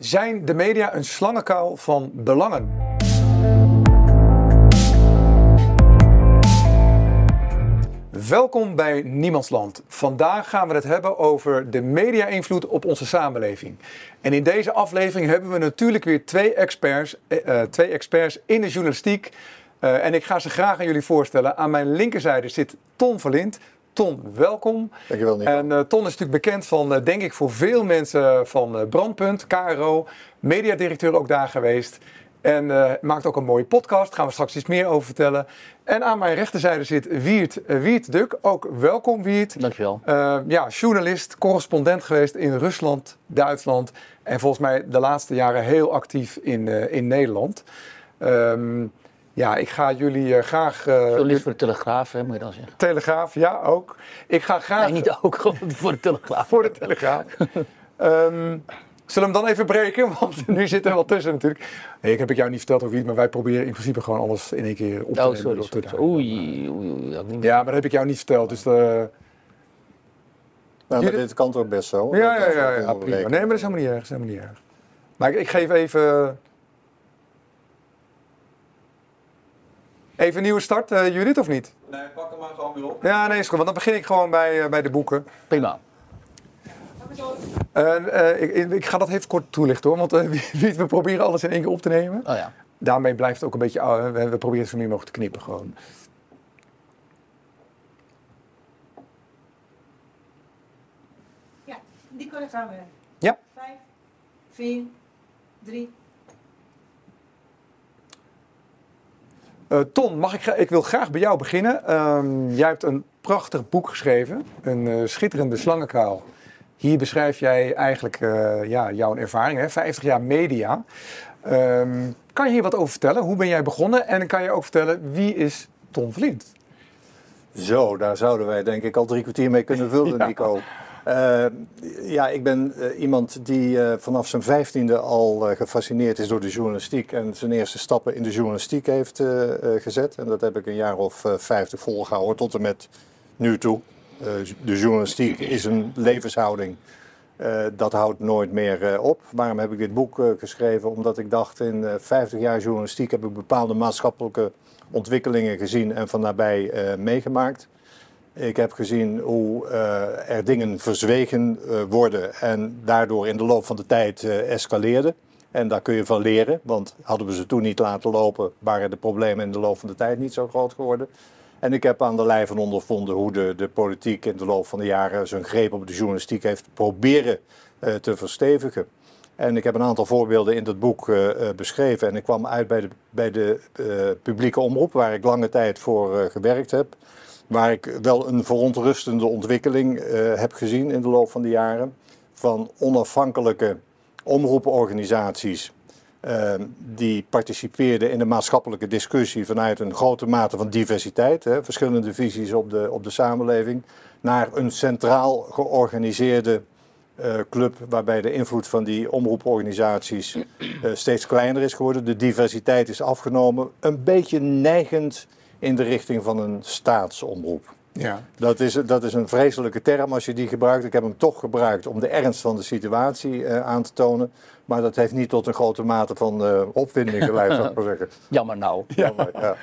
Zijn de media een slangenkuil van belangen? Welkom bij Niemandsland. Vandaag gaan we het hebben over de media-invloed op onze samenleving. En in deze aflevering hebben we natuurlijk weer twee experts, eh, eh twee experts in de journalistiek. Uh, en ik ga ze graag aan jullie voorstellen. Aan mijn linkerzijde zit Ton Verlind. Ton, welkom. Dankjewel, Nico. En uh, Ton is natuurlijk bekend van, uh, denk ik, voor veel mensen van Brandpunt, KRO, mediadirecteur ook daar geweest. En uh, maakt ook een mooie podcast, daar gaan we straks iets meer over vertellen. En aan mijn rechterzijde zit Wiert, uh, Wiert Duk. Ook welkom Wiert. Dankjewel. Uh, ja, journalist, correspondent geweest in Rusland, Duitsland. En volgens mij de laatste jaren heel actief in, in Nederland. Um, ja, ik ga jullie graag... journalist voor de Telegraaf, hè, moet je dan zeggen. Telegraaf, ja, ook. Ik ga graag... Nee, niet ook, gewoon voor de Telegraaf. voor de Telegraaf. um, Zullen we hem dan even breken? Want nu zit er wel tussen natuurlijk. Nee, ik heb ik jou niet verteld over wie, maar wij proberen in principe gewoon alles in één keer op te oh, nemen. Sorry, sorry, sorry. Oei, oei, oei. Dat niet ja, maar dat heb ik jou niet verteld. Dus de... nou, maar dit kan toch best zo? Ja, ja, ja, ja, prima. Nee, maar dat is helemaal niet erg. Dat is helemaal niet erg. Maar ik, ik geef even... Even een nieuwe start, uh, Judith, of niet? Nee, pak hem maar gewoon weer op. Ja, nee, is goed. Want dan begin ik gewoon bij, uh, bij de boeken. Prima. Uh, uh, ik, ik, ga dat even kort toelichten hoor, want uh, we proberen alles in één keer op te nemen. Oh ja. Daarmee blijft het ook een beetje, uh, we, we proberen het zo min mogelijk te knippen gewoon. Ja, die kunnen gaan we. Ja. Vijf, vier, drie. Uh, Ton, mag ik, ik wil graag bij jou beginnen. Um, jij hebt een prachtig boek geschreven, een uh, schitterende slangenkuil. Hier beschrijf jij eigenlijk uh, ja, jouw ervaring, hè? 50 jaar media. Um, kan je hier wat over vertellen? Hoe ben jij begonnen? En kan je ook vertellen, wie is Ton Vlint? Zo, daar zouden wij denk ik al drie kwartier mee kunnen vullen, ja. Nico. Uh, ja, ik ben uh, iemand die uh, vanaf zijn vijftiende al gefascineerd is door de journalistiek en zijn eerste stappen in de journalistiek heeft gezet. En dat heb ik een jaar of vijftig volgehouden tot en met nu toe. De journalistiek is een levenshouding. Dat houdt nooit meer op. Waarom heb ik dit boek geschreven? Omdat ik dacht, in 50 jaar journalistiek heb ik bepaalde maatschappelijke ontwikkelingen gezien en van nabij meegemaakt. Ik heb gezien hoe er dingen verzwegen worden en daardoor in de loop van de tijd escaleerden. En daar kun je van leren, want hadden we ze toen niet laten lopen, waren de problemen in de loop van de tijd niet zo groot geworden. En ik heb aan de lijf van ondervonden hoe de, de politiek in de loop van de jaren zijn greep op de journalistiek heeft proberen uh, te verstevigen. En ik heb een aantal voorbeelden in dat boek uh, uh, beschreven. En ik kwam uit bij de, bij de publieke omroep, waar ik lange tijd voor gewerkt heb. Waar ik wel een verontrustende ontwikkeling heb gezien in de loop van de jaren. Van onafhankelijke omroeporganisaties uh, die participeerden in de maatschappelijke discussie vanuit een grote mate van diversiteit, hè, verschillende visies op de, op de samenleving, naar een centraal georganiseerde uh, club waarbij de invloed van die omroeporganisaties steeds kleiner is geworden. De diversiteit is afgenomen, een beetje neigend in de richting van een staatsomroep. Ja. Dat, is, dat is een vreselijke term als je die gebruikt. Ik heb hem toch gebruikt om de ernst van de situatie uh, aan te tonen. Maar dat heeft niet tot een grote mate van uh, opwinding geleid, zou ik maar zeggen. Jammer nou. Ja. Jammer, ja.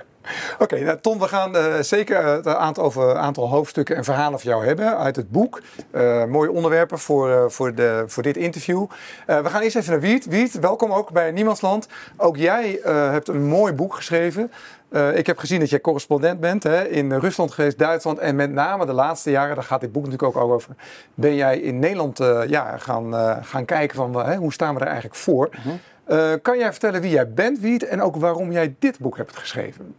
Oké, okay, nou, Tom, we gaan uh, zeker het aantal, over, aantal hoofdstukken en verhalen van jou hebben uit het boek. Uh, mooie onderwerpen voor, uh, voor, de, voor dit interview. we gaan eerst even naar Wiert. Wiert, welkom ook bij Niemandsland. Ook jij hebt een mooi boek geschreven. Uh, ik heb gezien dat jij correspondent bent hè, in Rusland geweest, Duitsland en met name de laatste jaren, daar gaat dit boek natuurlijk ook over, ben jij in Nederland uh, ja, gaan, uh, gaan kijken van hè, hoe staan we er eigenlijk voor. -huh. kan jij vertellen wie jij bent, Wiet, en ook waarom jij dit boek hebt geschreven?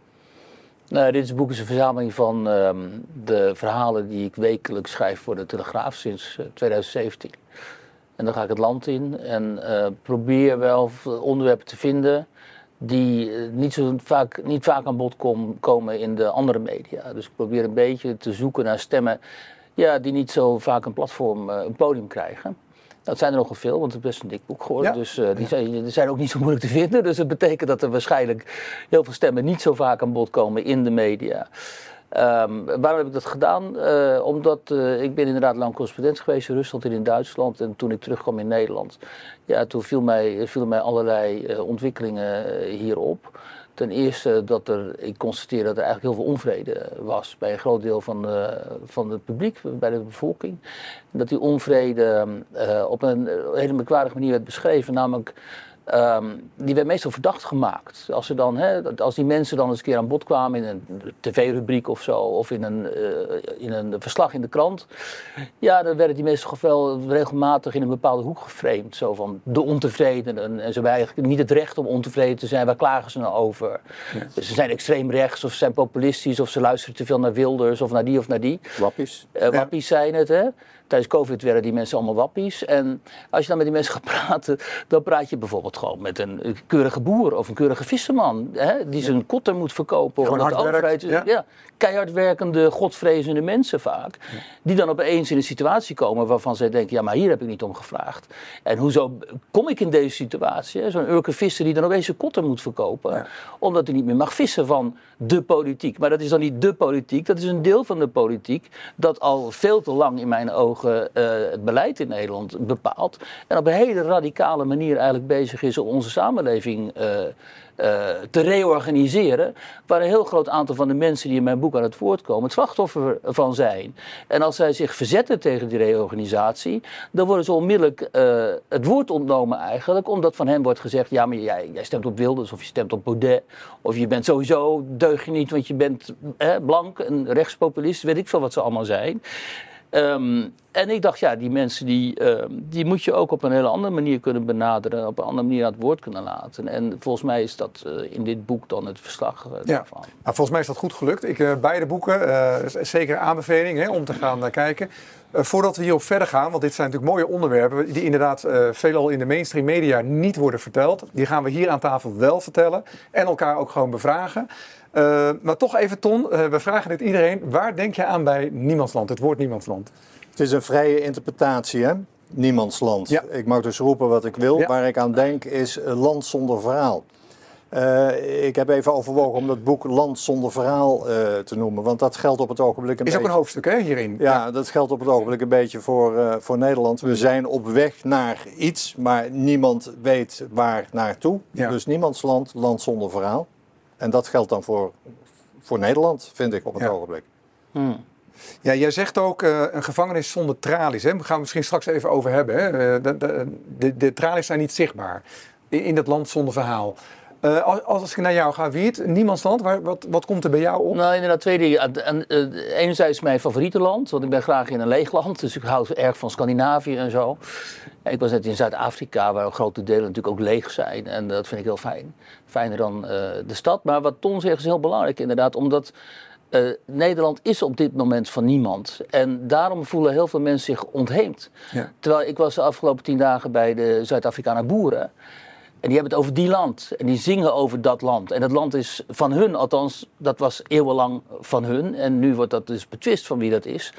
Nou, dit boek is een verzameling van um, de verhalen die ik wekelijks schrijf voor de Telegraaf sinds 2017. En dan ga ik het land in en probeer wel onderwerpen te vinden die niet zo vaak, niet vaak aan bod kom, komen in de andere media. Dus ik probeer een beetje te zoeken naar stemmen ja, die niet zo vaak een platform, een podium krijgen. Dat zijn er nogal veel, want het is best een dik boek geworden. Ja. Dus uh, die, zijn, die zijn ook niet zo moeilijk te vinden. Dus het betekent dat er waarschijnlijk heel veel stemmen niet zo vaak aan bod komen in de media. Ehm, waarom heb ik dat gedaan? Uh, omdat uh, ik ben inderdaad lang correspondent geweest in Rusland en in Duitsland. En toen ik terugkwam in Nederland, ja, toen viel mij, viel mij allerlei uh, ontwikkelingen hierop. Ten eerste dat er, ik constateer dat er eigenlijk heel veel onvrede was bij een groot deel van, van het publiek, bij de bevolking. Dat die onvrede op een hele merkwaardige manier werd beschreven, namelijk Um, die werd meestal verdacht gemaakt. Als, ze dan, hè, als die mensen dan eens een keer aan bod kwamen in een tv-rubriek of zo, of in een, uh, in een verslag in de krant, ja, dan werden die toch wel regelmatig in een bepaalde hoek geframed. Zo van de ontevredenen. En ze hebben eigenlijk niet het recht om ontevreden te zijn. Waar klagen ze nou over? Ja. Dus ze zijn extreem rechts, of ze zijn populistisch, of ze luisteren te veel naar Wilders, of naar die of naar die. Wappies. Uh, wappies ja. zijn het, hè? Tijdens COVID werden die mensen allemaal wappies. En als je dan met die mensen gaat praten, dan praat je bijvoorbeeld gewoon met een keurige boer of een keurige visserman. Hè, die zijn kotter moet verkopen. Gewoon hard overheid, ja. ja. keihard werkende, godvrezende mensen vaak. Die dan opeens in een situatie komen waarvan zij denken, ja maar hier heb ik niet om gevraagd. En hoezo kom ik in deze situatie? Zo'n Urke visser die dan opeens zijn kotter moet verkopen. Omdat hij niet meer mag vissen van de politiek. Maar dat is dan niet de politiek, dat is een deel van de politiek. Dat al veel te lang in mijn ogen uh, het beleid in Nederland bepaalt. En op een hele radicale manier eigenlijk bezig is om onze samenleving uh, uh, te reorganiseren. Waar een heel groot aantal van de mensen die in mijn boek aan het woord komen, het slachtoffer van zijn. En als zij zich verzetten tegen die reorganisatie, dan worden ze onmiddellijk het woord ontnomen eigenlijk. Omdat van hen wordt gezegd, ja maar jij, jij stemt op Wilders of je stemt op Baudet. Of je bent sowieso, deug je niet, want je bent blank, een rechtspopulist, weet ik veel wat ze allemaal zijn. Um, en ik dacht, ja, die mensen die, uh, die moet je ook op een hele andere manier kunnen benaderen, op een andere manier aan het woord kunnen laten. En volgens mij is dat uh, in dit boek dan het verslag uh, ja. daarvan. Nou, volgens mij is dat goed gelukt. Ik, beide boeken, zeker aanbeveling hè, om te gaan kijken. voordat we hierop verder gaan, want dit zijn natuurlijk mooie onderwerpen die inderdaad veelal in de mainstream media niet worden verteld. Die gaan we hier aan tafel wel vertellen en elkaar ook gewoon bevragen. Uh, maar toch even, Ton, uh, we vragen dit iedereen. Waar denk je aan bij niemandsland, het woord niemandsland? Het is een vrije interpretatie, hè? Niemandsland. Ja. Ik mag dus roepen wat ik wil. Ja. Waar ik aan denk is land zonder verhaal. Uh, ik heb even overwogen om dat boek Land zonder verhaal te noemen. Want dat geldt op het ogenblik een is beetje... ook een hoofdstuk hè, hierin. Ja, ja, dat geldt op het ogenblik een beetje voor, voor Nederland. We zijn op weg naar iets, maar niemand weet waar naartoe. Ja. Dus niemandsland, land zonder verhaal. En dat geldt dan voor, voor Nederland, vind ik, op het Ja. ogenblik. Hmm. Ja, jij zegt ook uh, een gevangenis zonder tralies. Hè? We gaan het misschien straks even over hebben. Hè? Uh, de, de, de, de, tralies zijn niet zichtbaar in, in dat land zonder verhaal. Uh, als, als ik naar jou ga, Wiert, niemandsland, waar, wat, wat komt er bij jou op? Nou, inderdaad, twee dingen. En, uh, enerzijds mijn favoriete land, want ik ben graag in een leeg land. Dus ik hou erg van Scandinavië en zo. Ik was net in Zuid-Afrika, waar grote delen natuurlijk ook leeg zijn. En dat vind ik heel fijn. Fijner dan uh, de stad. Maar wat Ton zegt is heel belangrijk inderdaad, omdat... Uh, Nederland is op dit moment van niemand. En daarom voelen heel veel mensen zich ontheemd. Ja. Terwijl ik was de afgelopen tien dagen bij de Zuid-Afrikaanse boeren. En die hebben het over die land. En die zingen over dat land. En dat land is van hun, althans, dat was eeuwenlang van hun. En nu wordt dat dus betwist van wie dat is.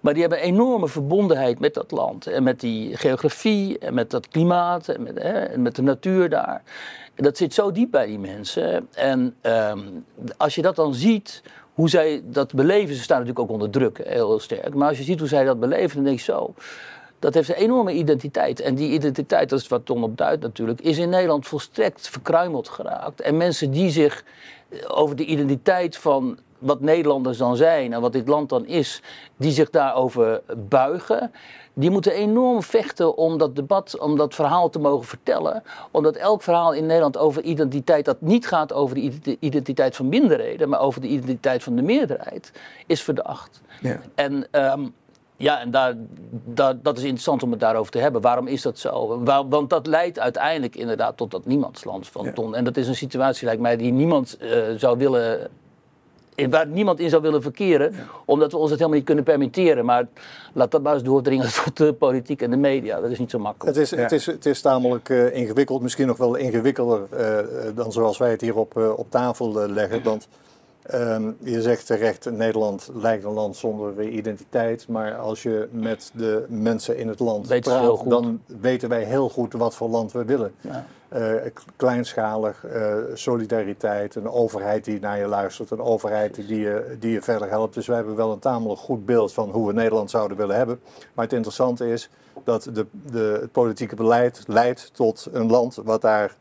Maar die hebben een enorme verbondenheid met dat land. En met die geografie, en met dat klimaat, en met, hè, en met de natuur daar. Dat zit zo diep bij die mensen. En um, als je dat dan ziet, hoe zij dat beleven, ze staan natuurlijk ook onder druk, heel, heel sterk. Maar als je ziet hoe zij dat beleven, dan denk je zo. Dat heeft een enorme identiteit. En die identiteit, dat is wat Tom op duidt natuurlijk, is in Nederland volstrekt verkruimeld geraakt. En mensen die zich over de identiteit van wat Nederlanders dan zijn en wat dit land dan is, die zich daarover buigen, die moeten enorm vechten om dat debat, om dat verhaal te mogen vertellen. Omdat elk verhaal in Nederland over identiteit, dat niet gaat over de identiteit van minderheden, maar over de identiteit van de meerderheid, is verdacht. Ja. En um, ja, en daar, daar, dat is interessant om het daarover te hebben. Waarom is dat zo? Waar, want dat leidt uiteindelijk inderdaad tot dat niemandsland van Ja. Ton. En dat is een situatie, lijkt mij, die niemand uh, zou willen. Waar niemand in zou willen verkeren, omdat we ons het helemaal niet kunnen permitteren. Maar laat dat maar eens doordringen tot de politiek en de media. Dat is niet zo makkelijk. Het is, Ja. het is, het is tamelijk uh, ingewikkeld, misschien nog wel ingewikkelder uh, dan zoals wij het hier op, uh, op tafel leggen. Want Ehm, je zegt terecht, Nederland lijkt een land zonder identiteit. Maar als je met de mensen in het land Weet praat, dan weten wij heel goed wat voor land we willen. Ja. Eh, kleinschalig, eh, solidariteit, een overheid die naar je luistert, een overheid die je, die je verder helpt. Dus wij hebben wel een tamelijk goed beeld van hoe we Nederland zouden willen hebben. Maar het interessante is dat de, de, het politieke beleid leidt tot een land wat daar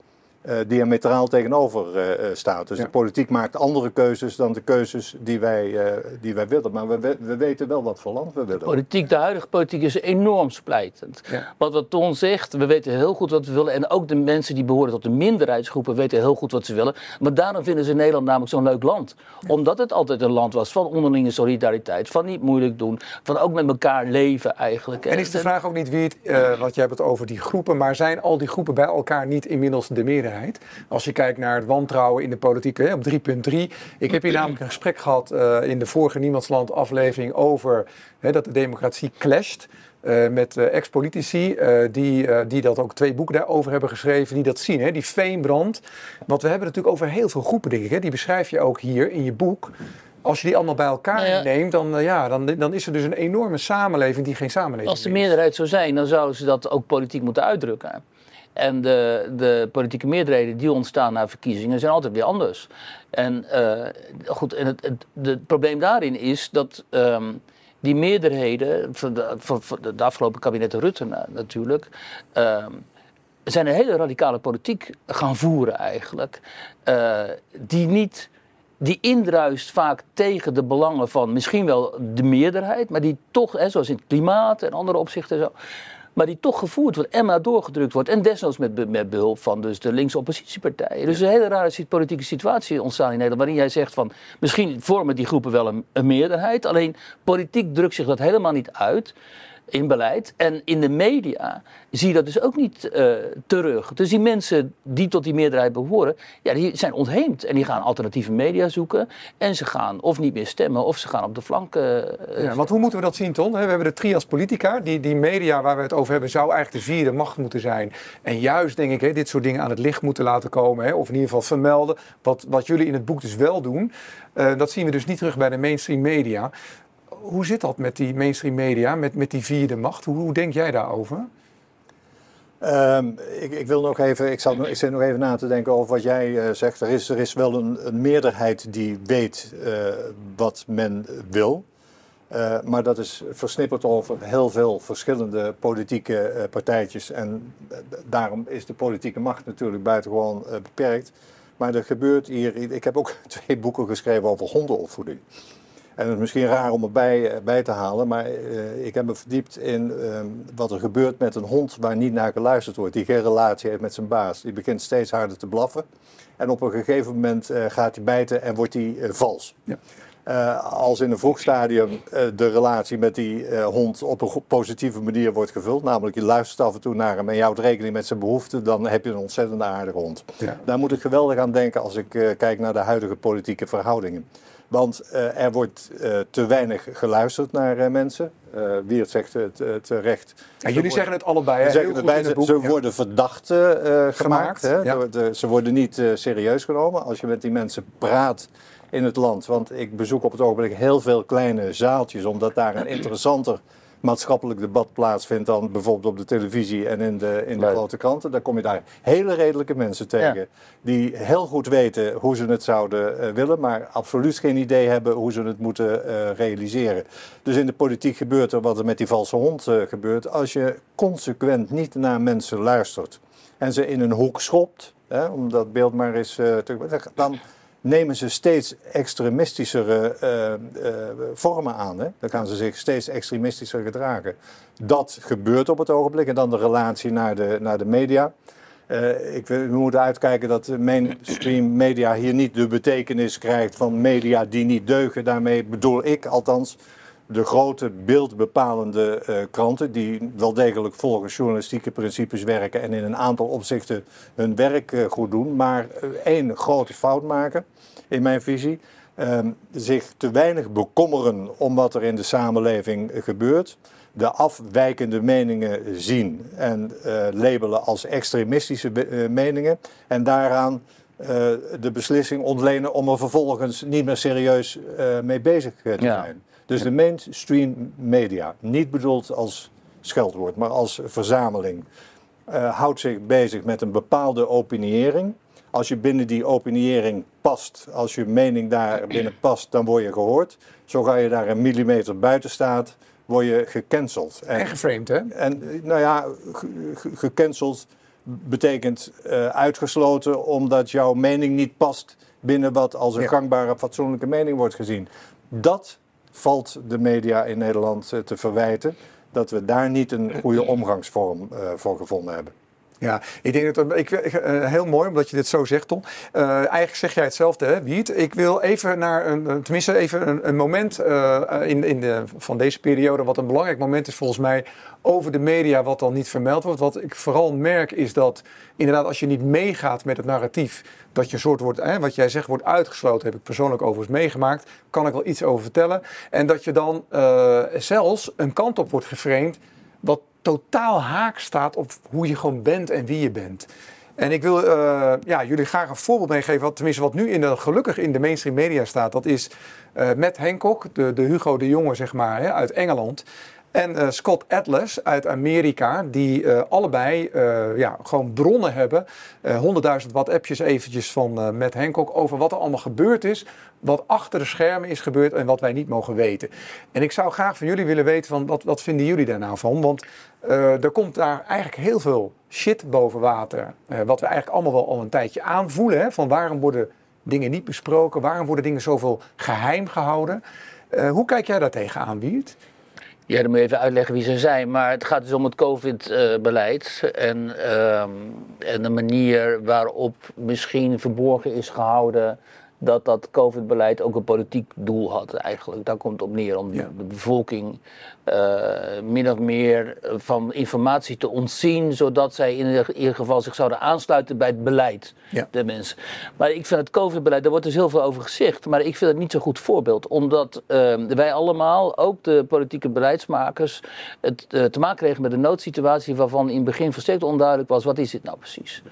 eh, diametraal tegenover eh, eh, staat. Dus Ja. de politiek maakt andere keuzes dan de keuzes die wij, eh, die wij willen. Maar we, we- we weten wel wat voor land we willen. Politiek, de huidige politiek is enorm splijtend. Ja. Wat wat Ton zegt, we weten heel goed wat we willen. En ook de mensen die behoren tot de minderheidsgroepen weten heel goed wat ze willen. Maar daarom vinden ze Nederland namelijk zo'n leuk land. Omdat het altijd een land was van onderlinge solidariteit. Van niet moeilijk doen. Van ook met elkaar leven eigenlijk. En is de vraag ook niet wie het, eh want jij hebt het over die groepen, maar zijn al die groepen bij elkaar niet inmiddels de meerderheid? Als je kijkt naar het wantrouwen in de politiek hè, op 3.3. Ik heb hier namelijk een gesprek gehad eh, in de vorige Niemandsland aflevering over hè, dat de democratie clasht. eh, met eh, ex-politici die, die dat ook twee boeken daarover hebben geschreven, die dat zien, hè, die veenbrand. Want we hebben het natuurlijk over heel veel groepen, denk ik. Hè, die beschrijf je ook hier in je boek. Als je die allemaal bij elkaar Nou ja. neemt, dan, ja, dan, dan is er dus een enorme samenleving die geen samenleving Als de meer is. meerderheid zou zijn, dan zouden ze dat ook politiek moeten uitdrukken. En de, de politieke meerderheden die ontstaan na verkiezingen zijn altijd weer anders. En eh, goed, en het, het, het probleem daarin is dat ehm, die meerderheden, van de, van, afgelopen kabinetten Rutte na- natuurlijk, ehm, zijn een hele radicale politiek gaan voeren eigenlijk. eh, die niet. Die indruist vaak tegen de belangen van misschien wel de meerderheid, maar die toch, hè, zoals in het klimaat en andere opzichten zo, maar die toch gevoerd wordt en maar doorgedrukt wordt. En desnoods met, met behulp van dus de linkse oppositiepartijen. Dus een hele rare politieke situatie ontstaan in Nederland. Waarin jij zegt van misschien vormen die groepen wel een, een meerderheid. Alleen politiek drukt zich dat helemaal niet uit in beleid. En in de media zie je dat dus ook niet eh, terug. Dus die mensen die tot die meerderheid behoren, ja, die zijn ontheemd. En die gaan alternatieve media zoeken. En ze gaan of niet meer stemmen, of ze gaan op de flanken. eh, Ja, want hoe moeten we dat zien, Ton? We hebben de trias politica. Die, die media waar we het over hebben, zou eigenlijk de vierde macht moeten zijn. En juist, denk ik, hè, dit soort dingen aan het licht moeten laten komen. Hè, of in ieder geval vermelden. Wat, wat jullie in het boek dus wel doen. Eh, dat zien we dus niet terug bij de mainstream media. Hoe zit dat met die mainstream media, met, met die vierde macht? Hoe, denk jij daarover? Ehm, ik, ik wil nog even, ik, zal, ik zit nog even na te denken over wat jij eh, zegt. Er is, er is wel een, meerderheid die weet eh, wat men wil. Eh, maar dat is versnipperd over heel veel verschillende politieke partijtjes. En daarom is de politieke macht natuurlijk buitengewoon beperkt. Maar er gebeurt hier, ik heb ook twee boeken geschreven over hondenopvoeding. En het is misschien raar om erbij eh, bij te halen, maar eh, ik heb me verdiept in eh, wat er gebeurt met een hond waar niet naar geluisterd wordt. Die geen relatie heeft met zijn baas. Die begint steeds harder te blaffen. En op een gegeven moment eh, gaat hij bijten en wordt hij vals. Ja. Als in een vroeg stadium de relatie met die hond op een positieve manier wordt gevuld, namelijk je luistert af en toe naar hem en je houdt rekening met zijn behoeften, dan heb je een ontzettend aardige hond. Ja. Daar moet ik geweldig aan denken als ik kijk naar de huidige politieke verhoudingen. Want eh, er wordt eh, te weinig geluisterd naar eh, mensen. Eh Wiert zegt het terecht. En jullie zeggen het allebei, hè? Zeggen het bij, het ze, boek. ze Ja. worden verdacht eh, gemaakt. Gemaakt, hè? ja. Door de- ze worden niet serieus genomen. Als je met die mensen praat in het land. Want ik bezoek op het ogenblik heel veel kleine zaaltjes. Omdat daar een interessanter maatschappelijk debat plaatsvindt dan bijvoorbeeld op de televisie en in de, in de grote kranten. Dan kom je daar hele redelijke mensen tegen. Ja. Die heel goed weten hoe ze het zouden eh, willen. Maar absoluut geen idee hebben hoe ze het moeten eh, realiseren. Dus in de politiek gebeurt er wat er met die valse hond eh, gebeurt. Als je consequent niet naar mensen luistert en ze in een hoek schopt, hè, om dat beeld maar eens te dan nemen ze steeds extremistischere eh, eh, vormen aan. Hè? Dan gaan ze zich steeds extremistischer gedragen. Dat gebeurt op het ogenblik. En dan de relatie naar de, naar de media. Eh, ik, we moeten uitkijken dat mainstream media hier niet de betekenis krijgt van media die niet deugen. Daarmee bedoel ik althans de grote beeldbepalende kranten die wel degelijk volgens journalistieke principes werken en in een aantal opzichten hun werk goed doen, maar één grote fout maken in mijn visie. Ehm, zich te weinig bekommeren om wat er in de samenleving gebeurt. De afwijkende meningen zien en eh, labelen als extremistische eh, meningen. En daaraan eh, de beslissing ontlenen om er vervolgens niet meer serieus mee bezig te Ja. zijn. Dus de mainstream media, niet bedoeld als scheldwoord, maar als verzameling, houdt zich bezig met een bepaalde opiniëring. Als je binnen die opiniëring past, als je mening daar binnen past, dan word je gehoord. Zo ga je daar een millimeter buiten staat, word je gecanceld. En- En geframed, hè? en nou ja, ge- ge- gecanceld betekent eh, uitgesloten omdat jouw mening niet past binnen wat als een Ja. gangbare, fatsoenlijke mening wordt gezien. Dat valt de media in Nederland eh, te verwijten. Dat we daar niet een goede omgangsvorm eh, voor gevonden hebben. Ja, ik denk dat ik, eh, heel mooi omdat je dit zo zegt, Tom. Eh, eigenlijk zeg jij hetzelfde, hè, Wiet. Ik wil even naar een, tenminste even een, moment eh, in, in de, van deze periode, wat een belangrijk moment is volgens mij over de media, wat dan niet vermeld wordt. Wat ik vooral merk is dat inderdaad, als je niet meegaat met het narratief, dat je soort wordt, wat jij zegt, wordt uitgesloten. Heb ik persoonlijk overigens meegemaakt. Kan ik wel iets over vertellen. En dat je dan zelfs een kant op wordt geframed wat totaal haak staat op hoe je gewoon bent en wie je bent. En ik wil eh, ja, jullie graag een voorbeeld meegeven, wat, tenminste wat nu in de, gelukkig in de mainstream media staat. Dat is eh Matt Hancock, de, de Hugo de Jonge zeg maar, hè, uit Engeland. En eh, Scott Atlas uit Amerika, die eh, allebei eh, ja, gewoon bronnen hebben. eh 100.000 WhatsAppjes eventjes van Matt Hancock over wat er allemaal gebeurd is. Wat achter de schermen is gebeurd en wat wij niet mogen weten. En ik zou graag van jullie willen weten, van wat, wat vinden jullie daar nou van? Want er komt daar eigenlijk heel veel shit boven water. wat we eigenlijk allemaal wel al een tijdje aanvoelen. Hè, van waarom worden dingen niet besproken? Waarom worden dingen zoveel geheim gehouden? Eh, hoe kijk jij daar tegenaan, Wiert? Ja, dan moet je even uitleggen wie ze zijn. Maar het gaat dus om het COVID-beleid. En, ehm, en de manier waarop misschien verborgen is gehouden. Dat dat COVID-beleid ook een politiek doel had, eigenlijk. Daar komt het op neer. Om Ja. de bevolking eh, min of meer van informatie te ontzien. zodat zij in ieder geval zich zouden aansluiten bij het beleid. Ja. De mensen. Maar ik vind het COVID-beleid, daar wordt dus heel veel over gezegd. Maar ik vind het niet zo'n goed voorbeeld. Omdat ehm, wij allemaal, ook de politieke beleidsmakers, het eh, te maken kregen met een noodsituatie waarvan in het begin volstrekt onduidelijk was: wat is dit nou precies?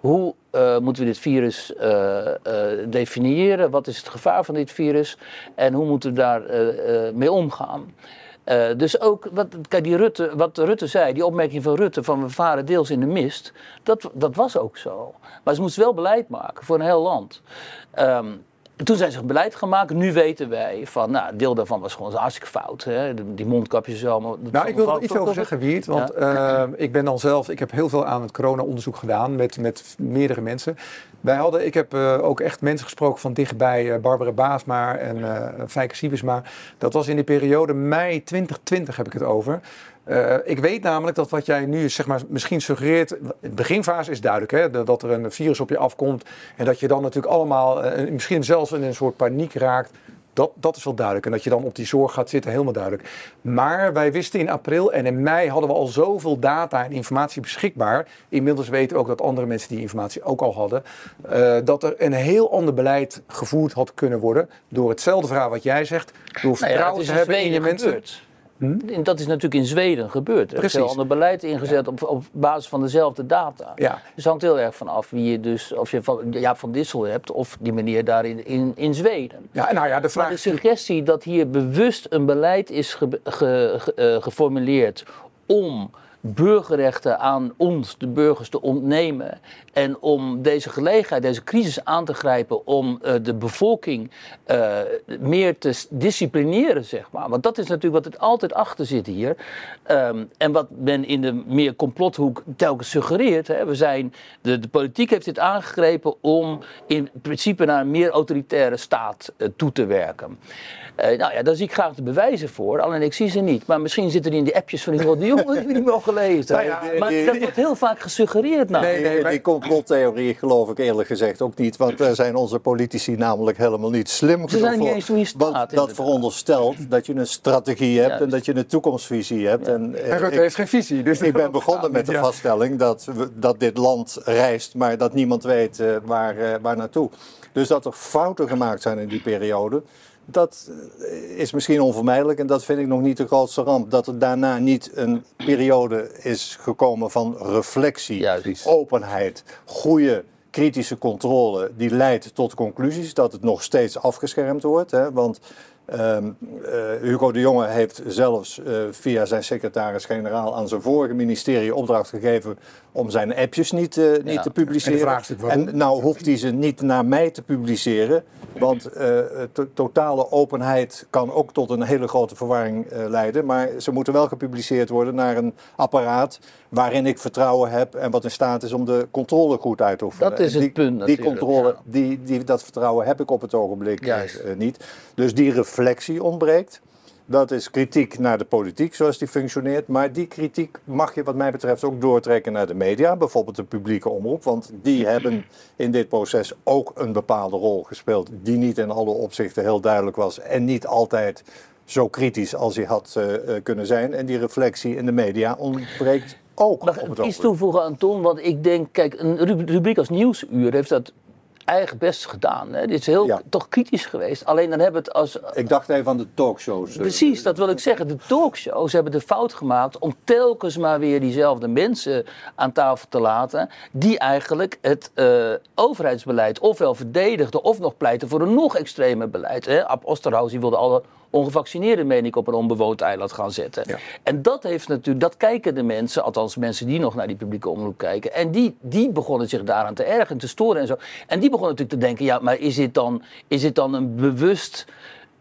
Hoe eh, moeten we dit virus eh, eh, definiëren? Wat is het gevaar van dit virus? En hoe moeten we daar mee omgaan? Dus ook, wat, kijk, die Rutte, wat Rutte zei, die opmerking van Rutte van we varen deels in de mist, dat, dat was ook zo. Maar ze moesten wel beleid maken voor een heel land. Toen zijn ze beleid gemaakt. Nu weten wij van, nou, deel daarvan was gewoon hartstikke fout. Hè? Die- mondkapjes allemaal. dat Nou, ik wil er allemaal iets over zeggen, Wiert. Want Ja. eh, ik ben dan zelf, ik heb heel veel aan het corona-onderzoek gedaan met, met meerdere mensen. Wij hadden, ik heb eh, ook echt mensen gesproken van dichtbij, eh, Barbara Baasma en eh Fijke Siebesma. Dat was in de periode mei 2020 heb ik het over. Eh, ik weet namelijk dat wat jij nu zeg maar, misschien suggereert, de beginfase is duidelijk, hè, dat- er een virus op je afkomt en dat je dan natuurlijk allemaal, eh, misschien zelfs in een soort paniek raakt. Dat, dat is wel duidelijk. En dat je dan op die zorg gaat zitten, helemaal duidelijk. Maar wij wisten in april en in mei hadden we al zoveel data en informatie beschikbaar. Inmiddels weten we ook dat andere mensen die informatie ook al hadden. eh, dat er een heel ander beleid gevoerd had kunnen worden. Door hetzelfde verhaal wat jij zegt. Door Nou ja, vertrouwen te in hebben in je Zweden mensen. gebeurd. En dat is natuurlijk in Zweden gebeurd. Er is heel ander beleid ingezet op, op basis van dezelfde data. Ja. Dus het hangt heel erg van af wie je dus, of je van Jaap van Dissel hebt of die meneer daar in, in, in Zweden. Ja, nou ja, de Maar vraag de is suggestie dat hier bewust een beleid is ge- ge- ge- eh, geformuleerd om burgerrechten aan ons, de burgers, te ontnemen. En om deze gelegenheid, deze crisis aan te grijpen om eh, de bevolking eh, meer te disciplineren, zeg maar. Want dat is natuurlijk wat er altijd achter zit hier. Ehm, en wat men in de meer complothoek telkens suggereert. Hè. We zijn, de, de politiek heeft dit aangegrepen om in principe naar een meer autoritaire staat eh, toe te werken. Eh, nou ja, daar zie ik graag de bewijzen voor, alleen ik zie ze niet. Maar misschien zitten die in die appjes van die jongen die we niet meer gelezen. Nou ja, maar die- dat wordt heel vaak gesuggereerd. Nou. Nee, nee, die, maar- die complottheorie geloof ik eerlijk gezegd ook niet. Want daar zijn onze politici namelijk helemaal niet slim Ze zijn genoeg niet voor. eens hoe je staat, Want dat veronderstelt dat je een strategie hebt en dat je een toekomstvisie hebt. En, eh, En Rutte ik- heeft geen visie. Dus Ik ben begonnen met niet, de ja. vaststelling dat, we, dat dit land reist, maar dat niemand weet eh, waar, eh, waar naartoe. Dus dat er fouten gemaakt zijn in die periode, dat is misschien onvermijdelijk en dat vind ik nog niet de grootste ramp. Dat er daarna niet een periode is gekomen van reflectie, Juist. openheid, goede kritische controle die leidt tot conclusies dat het nog steeds afgeschermd wordt. Hè? Want ehm, eh, Hugo de Jonge heeft zelfs eh, via zijn secretaris-generaal aan zijn vorige ministerie opdracht gegeven om zijn appjes niet, eh, niet Ja. te publiceren. En de vraag is natuurlijk waarom. En nou hoeft hij ze niet naar mij te publiceren. Want eh, to- totale openheid kan ook tot een hele grote verwarring eh, leiden. Maar ze moeten wel gepubliceerd worden naar een apparaat waarin ik vertrouwen heb en wat in staat is om de controle goed uit te oefenen. Dat is het die, punt Die controle, ja. die, die, dat vertrouwen heb ik op het ogenblik Juist. eh, niet. Dus die reflectie ontbreekt. Dat is kritiek naar de politiek zoals die functioneert. Maar die kritiek mag je wat mij betreft ook doortrekken naar de media. Bijvoorbeeld de publieke omroep. Want die hebben in dit proces ook een bepaalde rol gespeeld. Die niet in alle opzichten heel duidelijk was. En niet altijd zo kritisch als hij had eh, eh, kunnen zijn. En die reflectie in de media ontbreekt ook Mag ik iets toevoegen aan Ton? Want ik denk, kijk, een ru- rubriek als Nieuwsuur heeft dat eigen best gedaan. Hè? Dit is heel Ja. toch kritisch geweest. Alleen dan hebben we het als... Ik dacht even aan de talkshows. eh, Precies, dat wil ik zeggen. De talkshows hebben de fout gemaakt om telkens maar weer diezelfde mensen aan tafel te laten. die eigenlijk het overheidsbeleid ofwel verdedigden. of nog pleiten voor een nog extremer beleid. Hè? Ab Osterhaus die wilde alle ongevaccineerden, meen ik, op een onbewoond eiland gaan zetten. Ja. En dat heeft natuurlijk, dat kijken de mensen, althans mensen die nog naar die publieke omroep kijken. En die, die begonnen zich daaraan te ergeren, te storen en zo. En die begonnen natuurlijk te denken, ja, maar is dit dan, is dit dan een bewust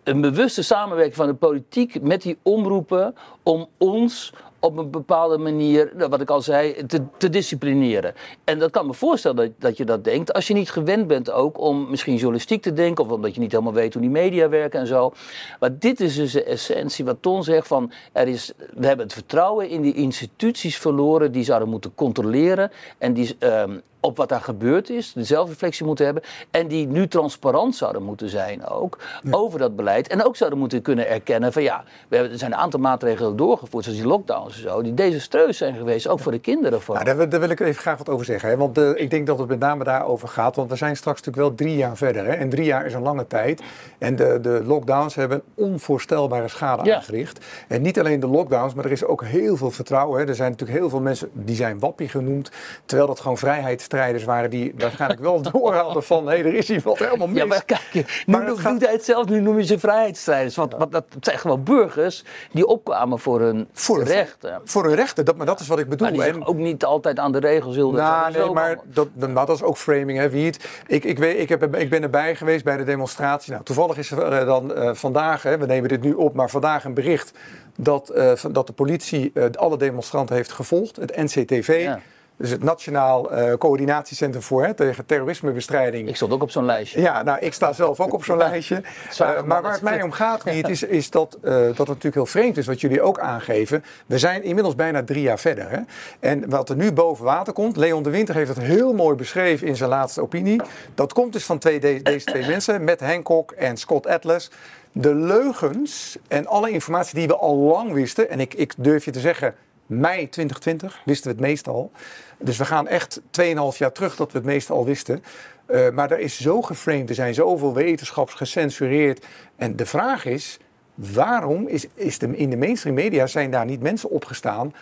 een bewuste samenwerking van de politiek met die omroepen om ons op een bepaalde manier, nou, wat ik al zei, te, te disciplineren. En dat kan me voorstellen dat, dat je dat denkt. Als je niet gewend bent ook om misschien journalistiek te denken, of omdat je niet helemaal weet hoe die media werken en zo. Maar dit is dus de essentie wat Ton zegt van, er is, we hebben het vertrouwen in die instituties verloren die zouden moeten controleren en die ehm, op wat daar gebeurd is, de zelfreflectie moeten hebben. En die nu transparant zouden moeten zijn ook over dat beleid. En ook zouden moeten kunnen erkennen van ja, we hebben, er zijn een aantal maatregelen doorgevoerd, zoals die lockdowns en zo, die desastreus zijn geweest, ook voor de kinderen vooral. Nou, daar, wil- daar wil ik even graag wat over zeggen. Hè? Want eh, ik denk dat het met name daarover gaat. Want we zijn straks natuurlijk wel drie jaar verder. Hè? En drie jaar is een lange tijd. En de, de lockdowns hebben onvoorstelbare schade Ja. aangericht. En niet alleen de lockdowns, maar er is ook heel veel vertrouwen. Hè? Er zijn natuurlijk heel veel mensen die zijn wappie genoemd. Terwijl dat gewoon vrijheidsstrijders waren die waarschijnlijk wel door hadden van... hé, er is hier wat helemaal mis. Ja, maar kijk, nu Maar het gaat- hij het zelf, nu noem je ze vrijheidsstrijders. Want, want dat zijn gewoon burgers die opkwamen voor hun Voor hun- rechten. Voor hun rechten, dat, maar dat is wat ik bedoel. Maar die En- ook niet altijd aan de regels hielden. Nou, nee, maar dat, dat is ook framing, hè, Wiert. Ik, ik, weet, ik, heb, ik ben erbij geweest bij de demonstratie. Nou, toevallig is er eh, dan eh, vandaag, hè, we nemen dit nu op, maar vandaag een bericht dat, eh, dat de politie alle demonstranten heeft gevolgd. Het NCTV, Ja. Dus het Nationaal eh, Coördinatiecentrum voor hè, tegen terrorismebestrijding. Ik stond ook op zo'n lijstje. Ja, nou, ik sta zelf ook op zo'n lijstje. Eh, maar waar het mij om gaat, Riet, is, is dat, eh, dat het natuurlijk heel vreemd is, wat jullie ook aangeven. We zijn inmiddels bijna drie jaar verder. Hè? En wat er nu boven water komt, Leon de Winter heeft het heel mooi beschreven in zijn laatste opinie. Dat komt dus van twee, de- deze twee mensen, Matt Hancock en Scott Atlas. De leugens en alle informatie die we al lang wisten, en ik, ik durf je te zeggen, mei 2020 wisten we het meest al. Dus we gaan echt 2,5 jaar terug dat we het meeste al wisten. Eh, maar er is zo geframed, er zijn zoveel wetenschaps gecensureerd. En de vraag is, waarom is, is de, in de mainstream media zijn daar niet mensen opgestaan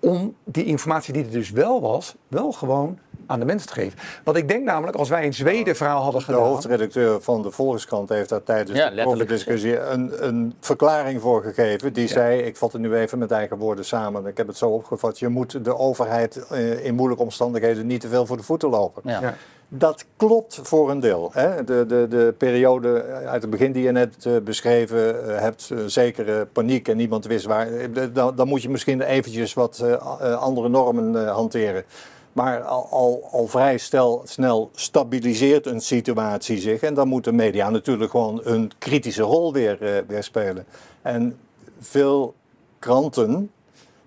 om die informatie die er dus wel was, wel gewoon aan de mensen te geven? Want ik denk namelijk, als wij een Zweden verhaal hadden De gedaan... hoofdredacteur van de Volkskrant heeft daar tijdens Ja, de discussie een, een verklaring voor gegeven. Die zei, ik vat het nu even met eigen woorden samen. Ik heb het zo opgevat, je moet de overheid eh, in moeilijke omstandigheden niet te veel voor de voeten lopen. Ja. Ja. Dat klopt voor een deel. Hè? De, de, de periode uit het begin die je net eh, beschreven eh, hebt, eh, zekere paniek en niemand wist waar. eh, Dan, dan moet je misschien eventjes wat eh, eh, andere normen eh, hanteren. Maar al, al, vrij snel stabiliseert een situatie zich. En dan moet de media natuurlijk gewoon een kritische rol weer, eh, weer spelen. En veel kranten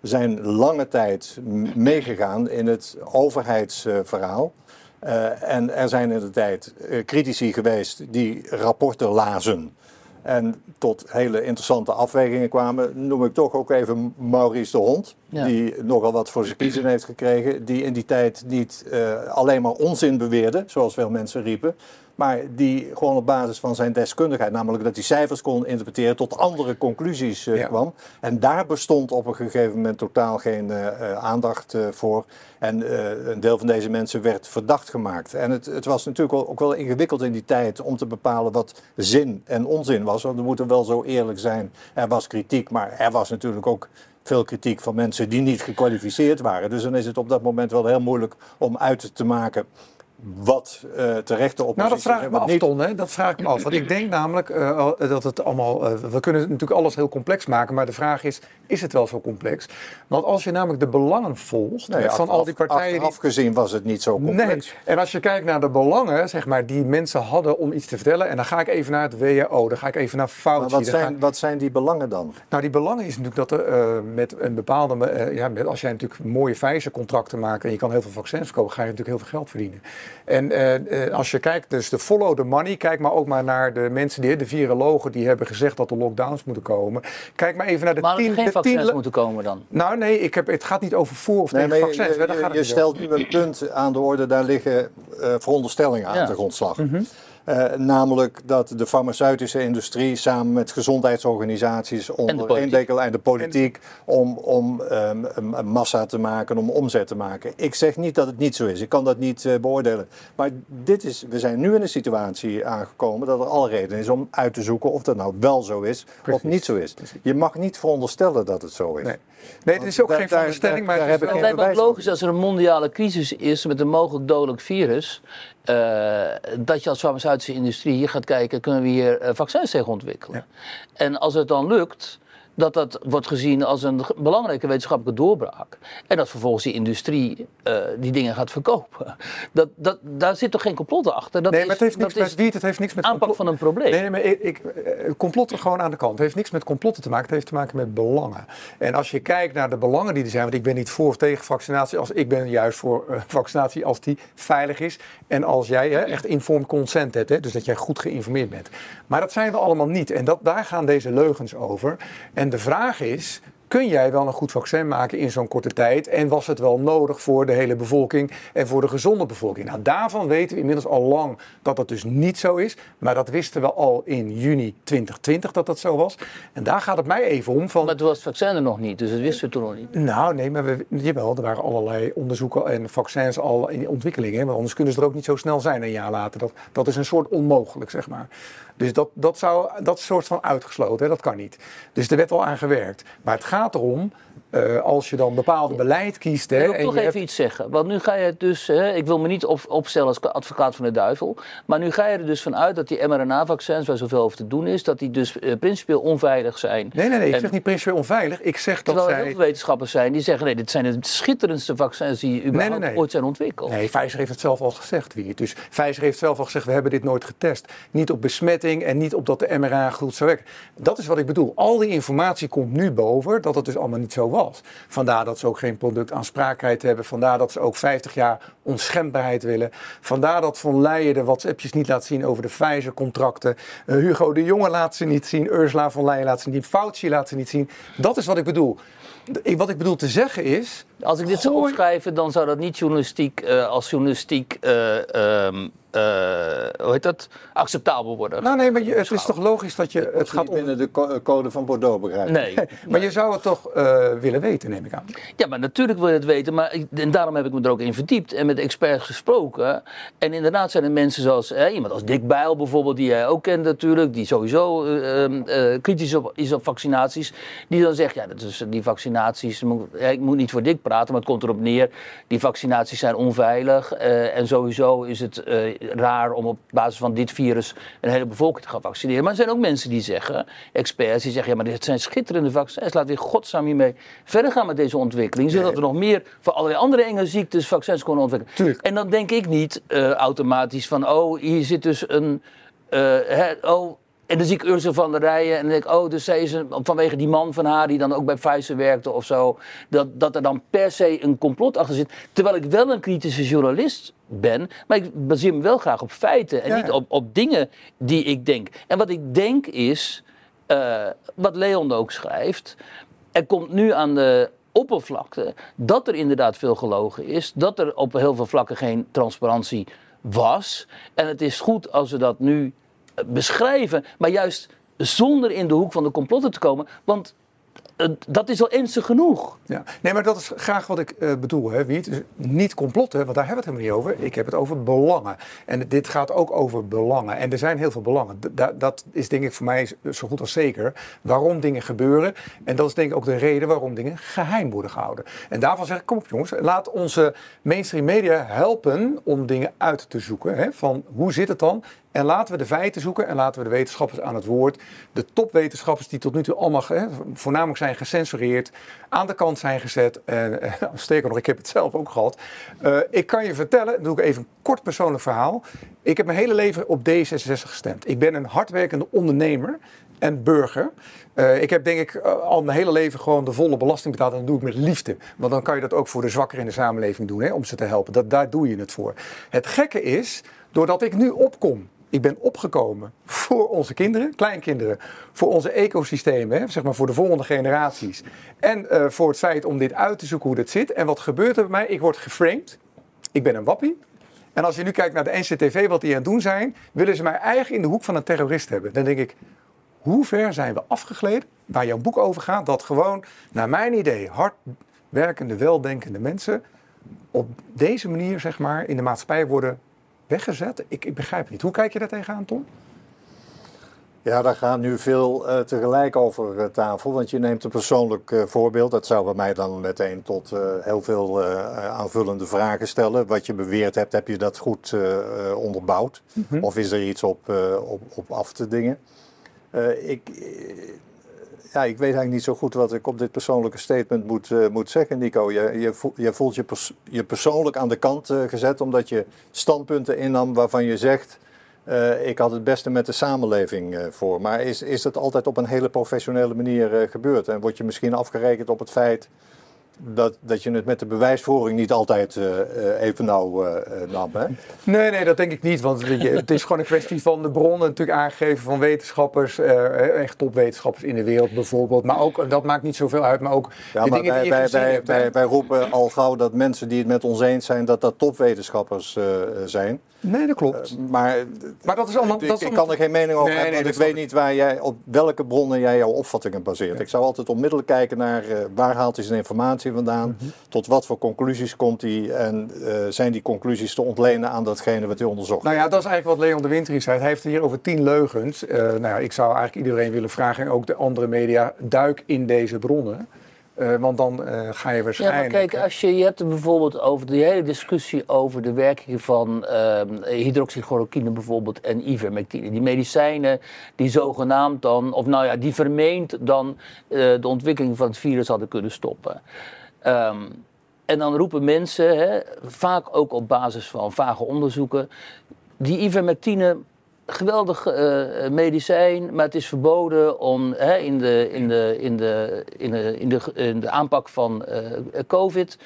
zijn lange tijd meegegaan in het overheidsverhaal. Eh, en er zijn in de tijd eh, critici geweest die rapporten lazen. En tot hele interessante afwegingen kwamen. Noem ik toch ook even Maurice de Hond. Ja. die nogal wat voor zijn kiezen heeft gekregen, die in die tijd niet eh, alleen maar onzin beweerde, zoals veel mensen riepen, maar die gewoon op basis van zijn deskundigheid, namelijk dat hij cijfers kon interpreteren, tot andere conclusies eh, Ja. kwam. En daar bestond op een gegeven moment totaal geen eh, eh, aandacht voor. En een deel van deze mensen werd verdacht gemaakt. En het, het was natuurlijk ook- ook wel ingewikkeld in die tijd om te bepalen wat zin en onzin was. Want we moeten wel zo eerlijk zijn. Er was kritiek, maar er was natuurlijk ook veel kritiek van mensen die niet gekwalificeerd waren. Dus dan is het op dat moment wel heel moeilijk om uit te maken wat eh terecht de oppositie Nou, dat vraag ik me af, niet. Ton. Hè? Dat vraag ik me af. Want ik denk namelijk eh, al- dat het allemaal... eh, we kunnen natuurlijk alles heel complex maken. Maar de vraag is, is het wel zo complex? Want als je namelijk de belangen volgt Nee, van al die partijen... die- Achteraf gezien was het niet zo Nee, complex. en als je kijkt naar de belangen, zeg maar, die mensen hadden om iets te vertellen, en dan ga ik even naar het WHO, dan ga ik even naar Fauci. Maar wat zijn, wat zijn die belangen dan? nou, die belangen is natuurlijk dat er eh, met een bepaalde, eh, ja, met, als jij natuurlijk mooie Pfizer-contracten maakt en je kan heel veel vaccins verkopen, ga je natuurlijk heel veel geld verdienen. En eh, eh, als je kijkt, dus de follow the money, kijk maar ook maar naar de mensen, die, de virologen die hebben gezegd dat er lockdowns moeten komen. Kijk maar even naar de Maar er tien, geen de vaccins tien- moeten komen dan. Nou nee, ik heb, het gaat niet over voor of Nee, tegen maar je, vaccins. je- je stelt nu een punt aan de orde, daar liggen eh, veronderstellingen aan Ja. de grondslag. Mhm. Eh, namelijk dat de farmaceutische industrie samen met gezondheidsorganisaties onder één dekel en de politiek om, om ehm, massa te maken, om omzet te maken. Ik zeg niet dat het niet zo is, ik kan dat niet eh, beoordelen. Maar dit is, we zijn nu in een situatie aangekomen dat er alle reden is om uit te zoeken of dat nou wel zo is Precies. of niet zo is. Je mag niet veronderstellen dat het zo is. Nee. Nee, het is ook geen daar- veronderstelling, maar daar het is wel- lijkt me logisch als er een mondiale crisis is met een mogelijk dodelijk virus. Eh, dat je als farmaceutische industrie hier gaat kijken, kunnen we hier eh, vaccins tegen ontwikkelen? En als het dan lukt, dat dat wordt gezien als een belangrijke wetenschappelijke doorbraak. En dat vervolgens die industrie eh, die dingen gaat verkopen. Dat, dat, daar zit toch geen complot achter? Dat nee, is, maar het heeft niks met Wiet, het heeft niks met aanpak van een probleem. Nee, nee, maar ik, ik, eh, complotten gewoon aan de kant. Het heeft niks met complotten te maken, het heeft te maken met belangen. En als je kijkt naar de belangen die er zijn, want ik ben niet voor of tegen vaccinatie, als, ik ben juist voor eh, vaccinatie als die veilig is en als jij hè, echt informed consent hebt, hè, dus dat jij goed geïnformeerd bent. Maar dat zijn we allemaal niet en dat, daar gaan deze leugens over. En de vraag is, kun jij wel een goed vaccin maken in zo'n korte tijd? En was het wel nodig voor de hele bevolking en voor de gezonde bevolking? Nou, daarvan weten we inmiddels al lang dat dat dus niet zo is. Maar dat wisten we al in juni 2020 dat dat zo was. En daar gaat het mij even om van... Maar toen was het vaccin er nog niet, dus dat wisten we toen nog niet. Nou, nee, maar we, jawel, er waren allerlei onderzoeken en vaccins al in ontwikkeling. Hè, want anders kunnen ze er ook niet zo snel zijn een jaar later. Dat, dat is een soort onmogelijk, zeg maar. Dus dat, dat, zou, dat is een soort van uitgesloten, hè, dat kan niet. Dus er werd al aan gewerkt. Maar het gaat erom, eh, als je dan bepaalde beleid kiest... Hè, Ik wil en toch even hebt- iets zeggen. Want nu ga je het dus, hè, ik wil me niet op, opstellen als advocaat van de duivel. Maar nu ga je er dus vanuit dat die mRNA-vaccins, waar zoveel over te doen is, dat die dus eh, principieel onveilig zijn. Nee, nee, nee, ik zeg niet principieel onveilig. Ik zeg dat Terwijl er zij... heel veel wetenschappers zijn die zeggen: nee, dit zijn de schitterendste vaccins die überhaupt nee, nee. ooit zijn ontwikkeld. Nee, Pfizer heeft het zelf al gezegd, wie. Dus Pfizer heeft zelf al gezegd, we hebben dit nooit getest. Niet op besmetting en niet op dat de mRNA goed zou werken. Dat is wat ik bedoel. Al die informatie komt nu boven dat het dus allemaal niet zo was. Vandaar dat ze ook geen productaansprakelijkheid hebben. Vandaar dat ze ook 50 jaar onschendbaarheid willen. Vandaar dat Von Leyen de WhatsAppjes niet laat zien over de Pfizer-contracten. Eh, Hugo de Jonge laat ze niet zien. Ursula von Leyen laat ze niet Fauci laat ze niet zien. Dat is wat ik bedoel. Ik- Wat ik bedoel te zeggen is... Als ik dit zou opschrijven, dan zou dat niet journalistiek eh, als journalistiek. eh, ehm, eh, hoe heet dat? acceptabel worden. Nou nee, maar je- het is toch logisch dat je... Het gaat om binnen de co- code van Bordeaux, begrijp ik. nee. Maar je zou het toch eh, willen weten, neem ik aan. Ja, maar natuurlijk wil je het weten. Maar ik, en daarom heb ik me er ook in verdiept en met experts gesproken. En inderdaad zijn er mensen zoals hè, iemand als Dick Bijl bijvoorbeeld, die jij ook kent natuurlijk, die sowieso eh, ehm, eh, kritisch op, is op vaccinaties. Die dan zegt, ja, dat is, die vaccinaties, moet- ja, ik moet niet voor Dick praten, maar het komt erop neer. Die vaccinaties zijn onveilig. eh, en sowieso is het eh, raar om op basis van dit virus een hele bevolking te gaan vaccineren. Maar er zijn ook mensen die zeggen, experts, die zeggen, ja, maar dit zijn schitterende vaccins. Laten we in godsnaam hiermee verder gaan met deze ontwikkeling. Zodat we nog meer voor allerlei andere enge ziektes vaccins kunnen ontwikkelen. Tuurlijk. En dan denk ik niet eh, automatisch van, oh, hier zit dus een, eh, oh, en dan zie ik Ursula van der Rijen en dan denk ik, oh, dus zij is een, vanwege die man van haar die dan ook bij Pfizer werkte of zo, dat, dat er dan per se een complot achter zit. Terwijl ik wel een kritische journalist ben, maar ik baseer me wel graag op feiten en Ja. niet op, op dingen die ik denk. En wat ik denk is, eh, wat Leon ook schrijft, er komt nu aan de oppervlakte dat er inderdaad veel gelogen is, dat er op heel veel vlakken geen transparantie was. En het is goed als we dat nu beschrijven, maar juist zonder in de hoek van de complotten te komen. Want eh, dat is al ernstig genoeg. Ja. Nee, maar dat is graag wat ik eh, bedoel, hè, Wiet. Dus niet complotten, want daar hebben we het helemaal niet over. Ik heb het over belangen. En dit gaat ook over belangen. En er zijn heel veel belangen. Dat is denk ik voor mij zo goed als zeker waarom dingen gebeuren. En dat is denk ik ook de reden waarom dingen geheim worden gehouden. En daarvan zeg ik, kom op jongens, laat onze mainstream media helpen om dingen uit te zoeken. Hè, van hoe zit het dan? En laten we de feiten zoeken en laten we de wetenschappers aan het woord. De topwetenschappers die tot nu toe allemaal voornamelijk zijn gecensureerd, aan de kant zijn gezet. En, eh, sterker nog, ik heb het zelf ook gehad. Eh, ik kan je vertellen, dan doe ik even een kort persoonlijk verhaal. Ik heb mijn hele leven op D66 gestemd. Ik ben een hardwerkende ondernemer en burger. Eh, ik heb denk ik al mijn hele leven gewoon de volle belasting betaald. En dat doe ik met liefde. Want dan kan je dat ook voor de zwakkeren in de samenleving doen, hè, om ze te helpen. Dat, daar doe je het voor. Het gekke is, doordat ik nu opkom. Ik ben opgekomen voor onze kinderen, kleinkinderen, voor onze ecosystemen, zeg maar voor de volgende generaties. En eh, voor het feit om dit uit te zoeken hoe dit zit. En wat gebeurt er bij mij? Ik word geframed. Ik ben een wappie. En als je nu kijkt naar de NCTV, wat die aan het doen zijn, willen ze mij eigenlijk in de hoek van een terrorist hebben. Dan denk ik, hoe ver zijn we afgegleden, waar jouw boek over gaat, dat gewoon, naar mijn idee, hardwerkende, weldenkende mensen op deze manier, zeg maar, in de maatschappij worden weggezet? Ik, ik begrijp het niet. Hoe kijk je daar tegenaan, Tom? Ja, daar gaan nu veel eh, tegelijk over eh, tafel. Want je neemt een persoonlijk eh, voorbeeld. Dat zou bij mij dan meteen tot heel veel aanvullende vragen stellen. Wat je beweerd hebt, heb je dat goed onderbouwd? Of is er iets op, op, op af te dingen? Ik, ja, ik weet eigenlijk niet zo goed wat ik op dit persoonlijke statement moet, eh, moet zeggen, Nico. Je, je, voelt, je voelt je, je persoonlijk aan de kant eh, gezet omdat je standpunten innam waarvan je zegt... eh, ik had het beste met de samenleving voor. Maar is, is dat altijd op een hele professionele manier gebeurd? En word je misschien afgerekend op het feit dat, dat je het met de bewijsvoering niet altijd eh, eh, even nauw eh, nam? Hè? Nee, nee, dat denk ik niet. Want het is gewoon een kwestie van de bronnen natuurlijk aangegeven van wetenschappers, echt topwetenschappers in de wereld bijvoorbeeld. Maar ook, dat maakt niet zoveel uit, maar ook Ja, de maar dingen wij, die je wij, wij, hebt, hè. wij, wij roepen al gauw dat mensen die het met ons eens zijn, dat dat topwetenschappers zijn. Nee, dat klopt. Eh, maar maar dat is allemaal... ik, Dat ik allemaal- kan er geen mening over Nee, hebben, nee, want dat ik weet niet waar jij, op welke bronnen jij jouw opvattingen baseert. Ik zou altijd onmiddellijk kijken naar eh, waar haalt hij zijn informatie vandaan, Mhm. tot wat voor conclusies komt hij en eh, zijn die conclusies te ontlenen aan datgene wat hij onderzocht. Nou ja, dat is eigenlijk wat Leon de Winter zei. Hij heeft het hier over tien leugens. Eh, nou ja, ik zou eigenlijk iedereen willen vragen, en ook de andere media, duik in deze bronnen. Eh, want dan eh, ga je Ja, waarschijnlijk... maar kijk, als je, je hebt het bijvoorbeeld over die hele discussie over de werking van ehm hydroxychloroquine bijvoorbeeld en ivermectine. Die medicijnen die zogenaamd dan, of nou ja, die vermeend dan eh, de ontwikkeling van het virus hadden kunnen stoppen. Ehm, en dan roepen mensen, hè, vaak ook op basis van vage onderzoeken, die ivermectine geweldig eh, medicijn, maar het is verboden om hè, in, de, in, de, in, de, in, de, in, de, in de aanpak van eh, COVID.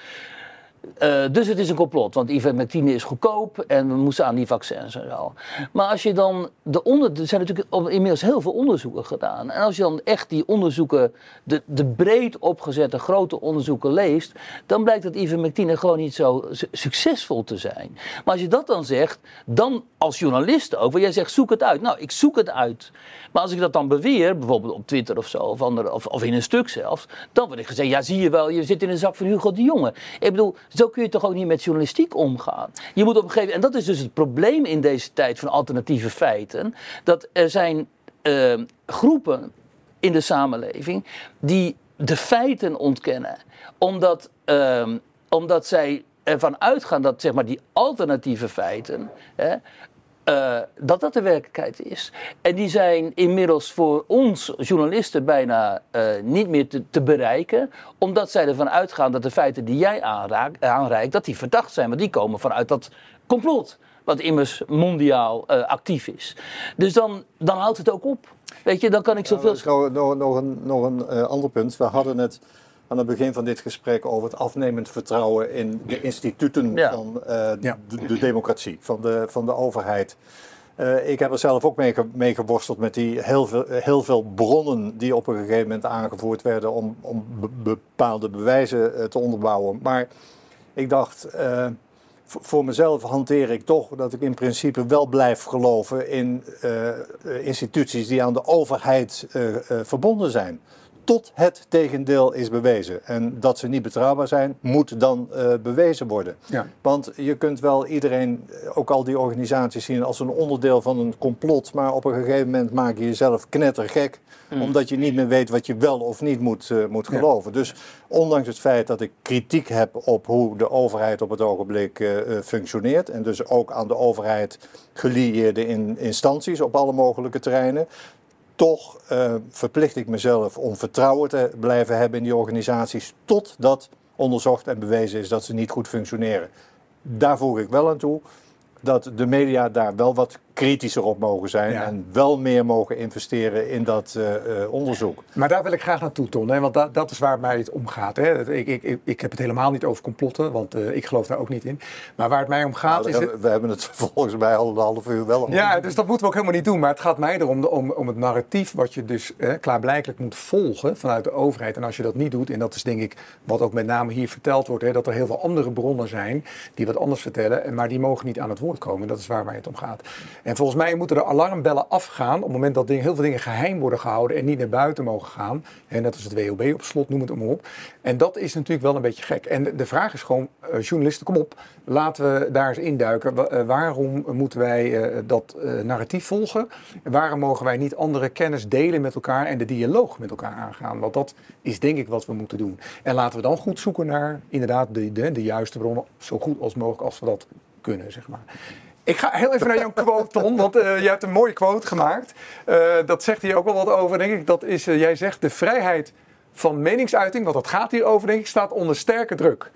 Eh, dus het is een complot, want ivermectine is goedkoop en we moesten aan die vaccins en zo. Maar als je dan de onder, er zijn natuurlijk inmiddels heel veel onderzoeken gedaan. En als je dan echt die onderzoeken, de, de breed opgezette grote onderzoeken leest, dan blijkt dat ivermectine gewoon niet zo su- succesvol te zijn. Maar als je dat dan zegt, dan als journalist ook, want jij zegt zoek het uit. Nou, ik zoek het uit. Maar als ik dat dan beweer, bijvoorbeeld op Twitter of zo, of, andere, of, of in een stuk zelfs, dan word ik gezegd, ja zie je wel, je zit in een zak van Hugo de Jonge. Ik bedoel, zo kun je toch ook niet met journalistiek omgaan. Je moet op een gegeven en dat is dus het probleem in deze tijd van alternatieve feiten, dat er zijn eh, groepen in de samenleving die de feiten ontkennen. Omdat, ehm, omdat zij ervan uitgaan dat zeg maar, die alternatieve feiten. Hè, eh, dat dat de werkelijkheid is. En die zijn inmiddels voor ons journalisten bijna eh, niet meer te, te bereiken, omdat zij ervan uitgaan dat de feiten die jij aanraakt, aanreikt, dat die verdacht zijn, want die komen vanuit dat complot, wat immers mondiaal eh, actief is. Dus dan, dan houdt het ook op. Weet je, dan kan ik zoveel... Nog, nog, nog een, nog een ander punt. We hadden het aan het begin van dit gesprek over het afnemend vertrouwen in de instituten Ja. van eh, Ja. de, de democratie, van de, van de overheid. Uh, ik heb er zelf ook mee, mee, geworsteld met die heel veel, heel veel bronnen die op een gegeven moment aangevoerd werden om, om bepaalde bewijzen uh, te onderbouwen. Maar ik dacht, uh, voor mezelf hanteer ik toch dat ik in principe wel blijf geloven in instituties die aan de overheid verbonden zijn tot het tegendeel is bewezen. En dat ze niet betrouwbaar zijn, moet dan uh, bewezen worden. Ja. Want je kunt wel iedereen, eh, ook al die organisaties zien als een onderdeel van een complot, maar op een gegeven moment maak je jezelf knettergek, mm. omdat je niet meer weet wat je wel of niet moet, uh, moet geloven. Dus ondanks het feit dat ik kritiek heb op hoe de overheid op het ogenblik uh, functioneert, en dus ook aan de overheid gelieerde in instanties op alle mogelijke terreinen, toch uh, verplicht ik mezelf om vertrouwen te blijven hebben in die organisaties totdat onderzocht en bewezen is dat ze niet goed functioneren. Daar voeg ik wel aan toe dat de media daar wel wat kritischer op mogen zijn en wel meer mogen investeren in dat uh, onderzoek. Maar daar wil ik graag naartoe, Ton, hè? want dat, dat is waar mij het om gaat. Hè? Ik, ik, ik, heb het helemaal niet over complotten, want uh, ik geloof daar ook niet in. Maar waar het mij om gaat nou, is... We, we hebben het volgens mij al een half uur wel om. Ja, dus dat moeten we ook helemaal niet doen. Maar het gaat mij erom om, om het narratief wat je dus eh, klaarblijkelijk moet volgen vanuit de overheid. En als je dat niet doet, en dat is denk ik wat ook met name hier verteld wordt, hè, dat er heel veel andere bronnen zijn die wat anders vertellen, maar die mogen niet aan het woord komen. Dat is waar mij het om gaat. En volgens mij moeten de alarmbellen afgaan op het moment dat heel veel dingen geheim worden gehouden en niet naar buiten mogen gaan. En net als het WOB op slot, noem het maar op. En dat is natuurlijk wel een beetje gek. En de vraag is gewoon, uh, journalisten, kom op, laten we daar eens induiken. Uh, waarom moeten wij uh, dat narratief volgen? En waarom mogen wij niet andere kennis delen met elkaar en de dialoog met elkaar aangaan? Want dat is denk ik wat we moeten doen. En laten we dan goed zoeken naar inderdaad de, de, de juiste bronnen, zo goed als mogelijk als we dat kunnen, zeg maar. Ik ga heel even naar jouw quote, Ton, want uh, je hebt een mooie quote gemaakt. Uh, dat zegt hier ook wel wat over, denk ik. Dat is, uh, jij zegt, de vrijheid van meningsuiting, want dat gaat hier over, denk ik, staat onder sterke druk.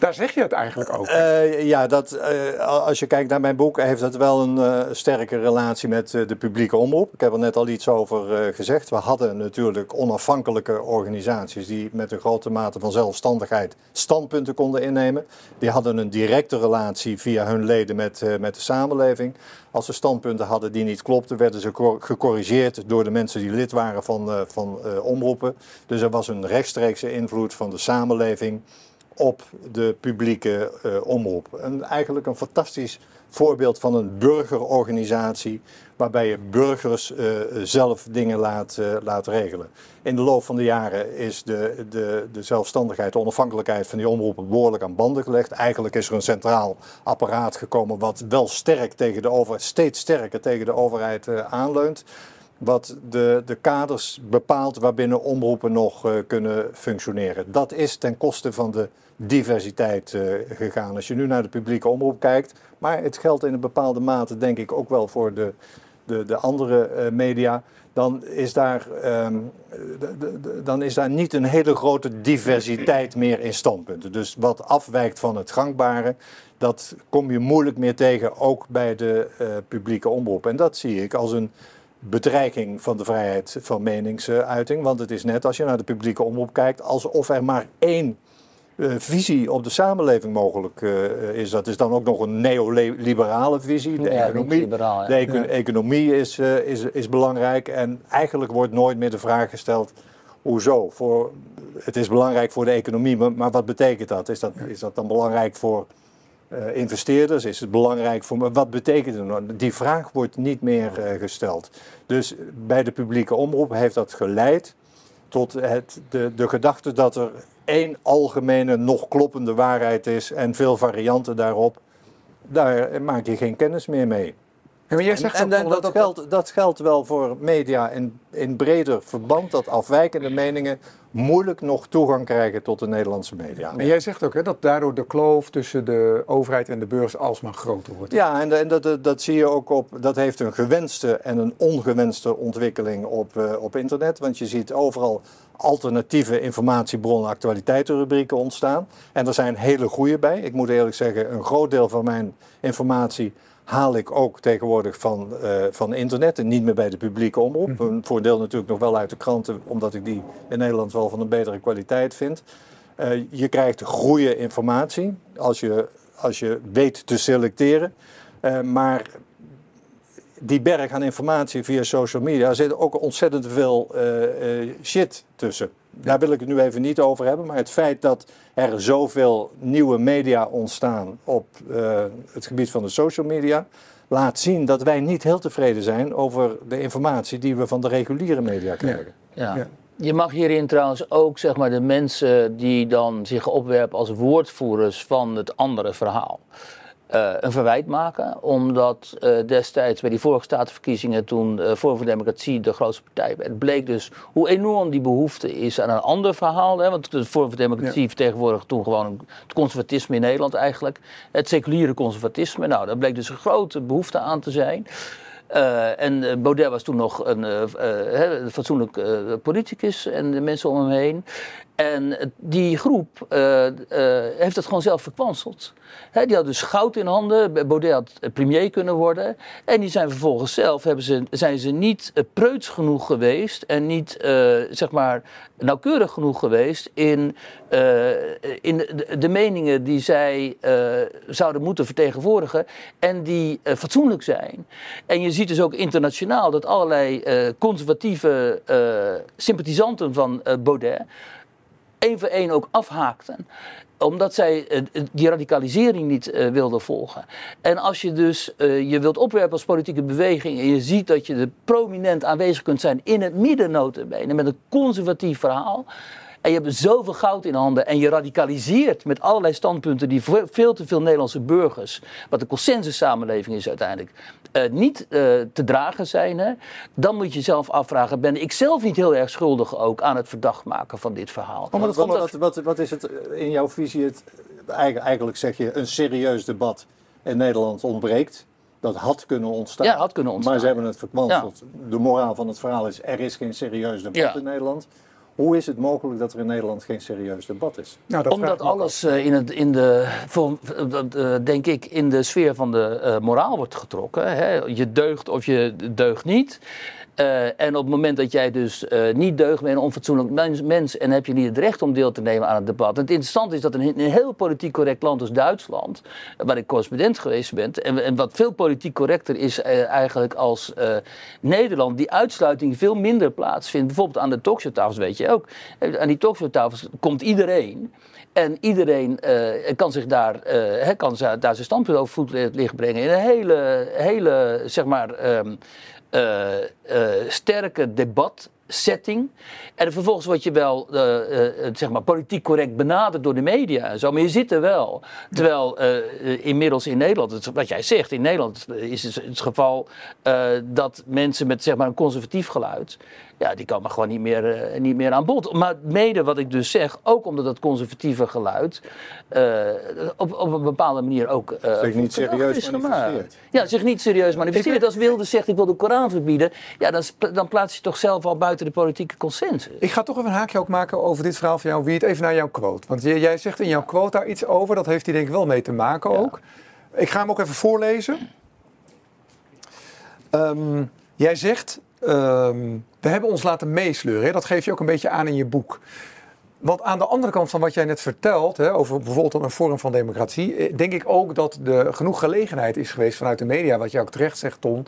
Daar zeg je het eigenlijk ook. Uh, ja, dat, uh, als je kijkt naar mijn boek, heeft dat wel een uh, sterke relatie met de publieke omroep. Ik heb er net al iets over gezegd. We hadden natuurlijk onafhankelijke organisaties die met een grote mate van zelfstandigheid standpunten konden innemen. Die hadden een directe relatie via hun leden met, met de samenleving. Als ze standpunten hadden die niet klopten, werden ze gecorrigeerd door de mensen die lid waren van, van omroepen. Dus er was een rechtstreekse invloed van de samenleving op de publieke uh, omroep. En eigenlijk een fantastisch voorbeeld van een burgerorganisatie waarbij je burgers uh, zelf dingen laat, uh, regelen. In de loop van de jaren is de, de, de zelfstandigheid, de onafhankelijkheid van die omroepen behoorlijk aan banden gelegd. Eigenlijk is er een centraal apparaat gekomen wat wel sterk tegen de overheid, steeds sterker tegen de overheid aanleunt wat de, de kaders bepaalt waarbinnen omroepen nog uh, kunnen functioneren. Dat is ten koste van de diversiteit uh, gegaan. Als je nu naar de publieke omroep kijkt, maar het geldt in een bepaalde mate denk ik ook wel voor de, de, de andere uh, media, dan is, daar, um, de, de, dan is daar niet een hele grote diversiteit meer in standpunten. Dus wat afwijkt van het gangbare, dat kom je moeilijk meer tegen, ook bij de publieke omroep. En dat zie ik als een bedreiging van de vrijheid van meningsuiting. Want het is net als je naar de publieke omroep kijkt, alsof er maar één uh, visie op de samenleving mogelijk uh, is. Dat is dan ook nog een neoliberale visie. De ja, economie, ja. de eco economie is, uh, is, is belangrijk. En eigenlijk wordt nooit meer de vraag gesteld. Hoezo? Voor, het is belangrijk voor de economie, maar, maar wat betekent dat? Is, dat? is dat dan belangrijk voor uh, investeerders? Is het belangrijk voor Wat betekent het nou? Die vraag wordt niet meer uh, gesteld. Dus bij de publieke omroep heeft dat geleid tot het, de, de gedachte dat er één algemene, nog kloppende waarheid is en veel varianten daarop. Daar maak je geen kennis meer mee. Ja, maar jij zegt en, en, dat, dat, geldt, dat geldt wel voor media in, in breder verband, dat afwijkende meningen moeilijk nog toegang krijgen tot de Nederlandse media. En jij zegt ook hè, dat daardoor de kloof tussen de overheid en de beurs alsmaar groter wordt. Ja, en, en dat, dat, dat, zie je ook op, dat heeft een gewenste en een ongewenste ontwikkeling op, uh, op internet. Want je ziet overal alternatieve informatiebronnen, actualiteitenrubrieken ontstaan. En er zijn hele goede bij. Ik moet eerlijk zeggen, een groot deel van mijn informatie haal ik ook tegenwoordig van, uh, van internet en niet meer bij de publieke omroep. Mhm. Een voordeel natuurlijk nog wel uit de kranten, omdat ik die in Nederland wel van een betere kwaliteit vind. Uh, je krijgt goede informatie als je, als je weet te selecteren. Uh, maar die berg aan informatie via social media zit ook ontzettend veel eh, eh, shit tussen. Daar wil ik het nu even niet over hebben, maar het feit dat er zoveel nieuwe media ontstaan op eh, het gebied van de social media, laat zien dat wij niet heel tevreden zijn over de informatie die we van de reguliere media krijgen. Ja. Ja. Je mag hierin trouwens ook zeg maar, de mensen die dan zich opwerpen als woordvoerders van het andere verhaal. Eh, een verwijt maken, omdat eh, destijds bij die vorige statenverkiezingen, toen eh Forum voor Democratie de grootste partij werd, bleek dus hoe enorm die behoefte is aan een ander verhaal. Hè? Want de Forum voor Democratie vertegenwoordigde toen gewoon het conservatisme in Nederland eigenlijk, het seculiere conservatisme. Nou, daar bleek dus een grote behoefte aan te zijn. En Baudet was toen nog een, fatsoenlijk politicus en de mensen om hem heen. En die groep eh, eh, heeft het gewoon zelf verkwanseld. Hè, die had dus goud in handen. Baudet had eh, premier kunnen worden. En die zijn vervolgens zelf hebben ze, zijn ze niet preuts genoeg geweest en niet zeg maar nauwkeurig genoeg geweest in, in de, de meningen die zij zouden moeten vertegenwoordigen en die fatsoenlijk zijn. En je ziet dus ook internationaal dat allerlei conservatieve sympathisanten van Baudet één voor één ook afhaakten omdat zij eh, die radicalisering niet eh, wilden volgen. En als je dus eh, je wilt opwerpen als politieke beweging en je ziet dat je er prominent aanwezig kunt zijn in het midden notabene, met een conservatief verhaal. En je hebt zoveel goud in handen en je radicaliseert met allerlei standpunten die voor veel te veel Nederlandse burgers, wat de consensussamenleving is uiteindelijk, eh, niet eh, te dragen zijn. Hè, dan moet je jezelf afvragen, ben ik zelf niet heel erg schuldig ook aan het verdacht maken van dit verhaal? Wat, Omdat- wat, wat, wat is het eh, in jouw visie? Het, eigenlijk, zeg je een serieus debat in Nederland ontbreekt. Dat had kunnen ontstaan. Ja, had kunnen ontstaan. Maar ze hebben het verkwanseld. De moraal van het verhaal is: er is geen serieus debat Ja. in Nederland. Hoe is het mogelijk dat er in Nederland geen serieus debat is? Nou, dat Omdat alles eh, in, het, in de, dat, eh, denk ik, in de sfeer van de eh, moraal wordt getrokken. Hè? Je deugt of je deugt niet. Eh, en op het moment dat jij dus eh, niet deugt, ben je een onfatsoenlijk mens, en heb je niet het recht om deel te nemen aan het debat. Het interessante is dat in een heel politiek correct land als Duitsland, waar ik correspondent geweest ben, en, en wat veel politiek correcter is eh, eigenlijk als Nederland, die uitsluiting veel minder plaatsvindt. Bijvoorbeeld aan de talkshowtafels, weet je ook. Aan die talkshowtafels komt iedereen. En iedereen kan zich daar, kan daar zijn standpunt over voet liggen brengen. In een hele, hele zeg maar, ehm, eh, eh, sterke debatsetting. En vervolgens word je wel eh, zeg maar, politiek correct benaderd door de media en zo. Maar je zit er wel. Terwijl inmiddels in Nederland, wat jij zegt, in Nederland is het het geval dat mensen met zeg maar, een conservatief geluid. Ja, die komen gewoon niet meer, eh, niet meer aan bod. Maar mede wat ik dus zeg, ook omdat dat conservatieve geluid eh, op, op een bepaalde manier ook eh, Zich niet serieus is manifesteert. Ja, zich niet serieus manifesteert. Als Wilde zegt, ik wil de Koran verbieden, ja, dan, dan plaats je toch zelf al buiten de politieke consensus. Ik ga toch even een haakje ook maken over dit verhaal van jou, Wiert. Even naar jouw quote. Want jij, jij zegt in jouw quote daar iets over. Dat heeft hier denk ik wel mee te maken ook. Ik ga hem ook even voorlezen. Ehm, jij zegt, ehm, we hebben ons laten meesleuren. Hè? Dat geef je ook een beetje aan in je boek. Want aan de andere kant van wat jij net vertelt, hè, over bijvoorbeeld een vorm van democratie, eh, denk ik ook dat er genoeg gelegenheid is geweest vanuit de media, wat je ook terecht zegt, Ton.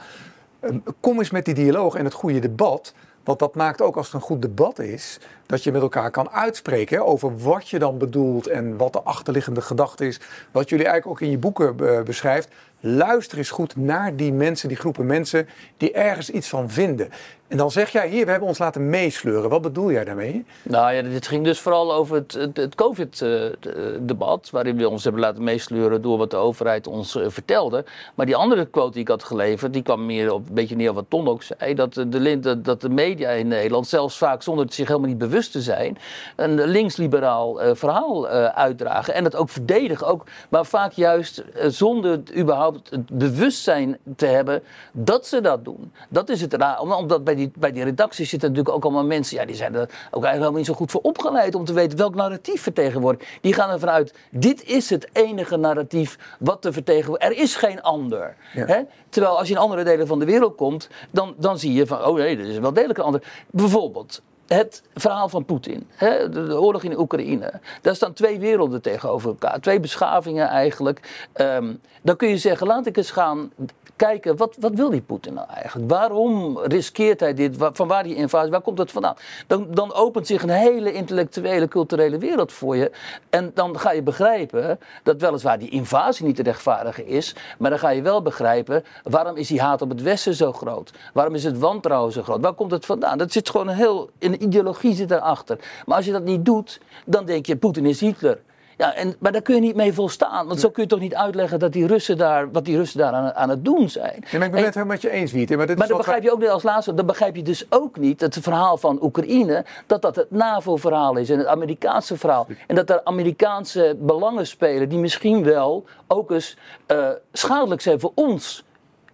Ehm, Kom eens met die dialoog en het goede debat. Want dat maakt ook als het een goed debat is, dat je met elkaar kan uitspreken over wat je dan bedoelt en wat de achterliggende gedachte is. Wat jullie eigenlijk ook in je boeken eh, beschrijft. Luister eens goed naar die mensen, die groepen mensen die ergens iets van vinden. En dan zeg jij hier, we hebben ons laten meesleuren. Wat bedoel jij daarmee? Nou ja, dit ging dus vooral over het, het, COVID-debat, waarin we ons hebben laten meesleuren door wat de overheid ons eh, vertelde. Maar die andere quote die ik had geleverd, die kwam meer op een beetje neer wat Ton ook zei. Dat de, dat- de media in Nederland, zelfs vaak zonder het zich helemaal niet bewust te zijn, een linksliberaal eh, verhaal eh, uitdragen. En dat ook verdedigen, ook, maar vaak juist eh, zonder het überhaupt het bewustzijn te hebben dat ze dat doen. Dat is het raar. Om- Omdat bij die, bij die redacties zitten natuurlijk ook allemaal mensen, ja, die zijn er ook eigenlijk helemaal niet zo goed voor opgeleid om te weten welk narratief vertegenwoordigt. Die gaan ervan uit, dit is het enige narratief wat te vertegenwoordigen. Er is geen ander. Ja. Hè? Terwijl als je in andere delen van de wereld komt, dan, dan zie je van, oh nee, er is wel degelijk een ander. Bijvoorbeeld, het verhaal van Poetin, hè, de, oorlog in Oekraïne. Daar staan twee werelden tegenover elkaar, twee beschavingen eigenlijk. Ehm, dan kun je zeggen, laat ik eens gaan kijken, wat, wat wil die Poetin nou eigenlijk? Waarom riskeert hij dit? Van waar die invasie, waar komt het vandaan? Dan, dan opent zich een hele intellectuele, culturele wereld voor je. En dan ga je begrijpen dat weliswaar die invasie niet te rechtvaardigen is. Maar dan ga je wel begrijpen, waarom is die haat op het Westen zo groot? Waarom is het wantrouwen zo groot? Waar komt het vandaan? Dat zit gewoon heel, een ideologie zit daarachter. Maar als je dat niet doet, dan denk je, Poetin is Hitler. Ja, en, maar daar kun je niet mee volstaan. Want zo kun je toch niet uitleggen dat die Russen daar, wat die Russen daar aan, aan het doen zijn. Nee, maar ik ben En- het helemaal met je eens, Wiet. Maar, dit maar is dan begrijp je ook niet als laatste, dan begrijp je dus ook niet het verhaal van Oekraïne, dat dat het NAVO-verhaal is en het Amerikaanse verhaal. En dat er Amerikaanse belangen spelen die misschien wel ook eens eh, schadelijk zijn voor ons.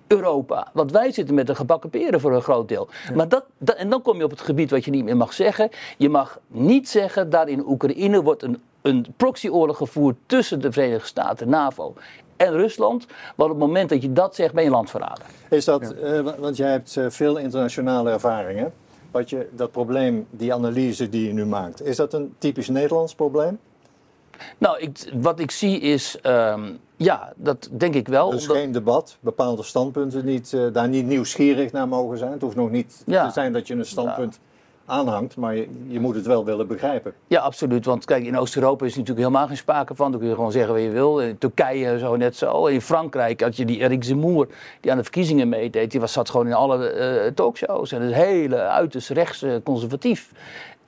Europa. Want wij zitten met de gebakken peren voor een groot deel. Maar dat, dat- en dan kom je op het gebied wat je niet meer mag zeggen. Je mag niet zeggen, daar in Oekraïne wordt een, een proxyoorlog gevoerd tussen de Verenigde Staten, NAVO en Rusland. Want op het moment dat je dat zegt, ben je landverrader. Is dat, eh, wa- want jij hebt eh, veel internationale ervaringen. Wat je, dat probleem, die analyse die je nu maakt, is dat een typisch Nederlands probleem? Nou, ik, wat ik zie is, ehm, ja, dat denk ik wel. Dus omdat- geen debat, bepaalde standpunten niet, eh, daar niet nieuwsgierig naar mogen zijn. Het hoeft nog niet Ja. te zijn dat je een standpunt aanhangt, maar je, je moet het wel willen begrijpen. Ja, absoluut. Want kijk, in Oost-Europa is natuurlijk helemaal geen sprake van. Dan kun je gewoon zeggen wat je wil. In Turkije zo net zo. In Frankrijk had je die Eric Zemmour, die aan de verkiezingen meedeed. Die was, zat gewoon in alle eh, talkshows. En het hele uiterst rechts eh, conservatief.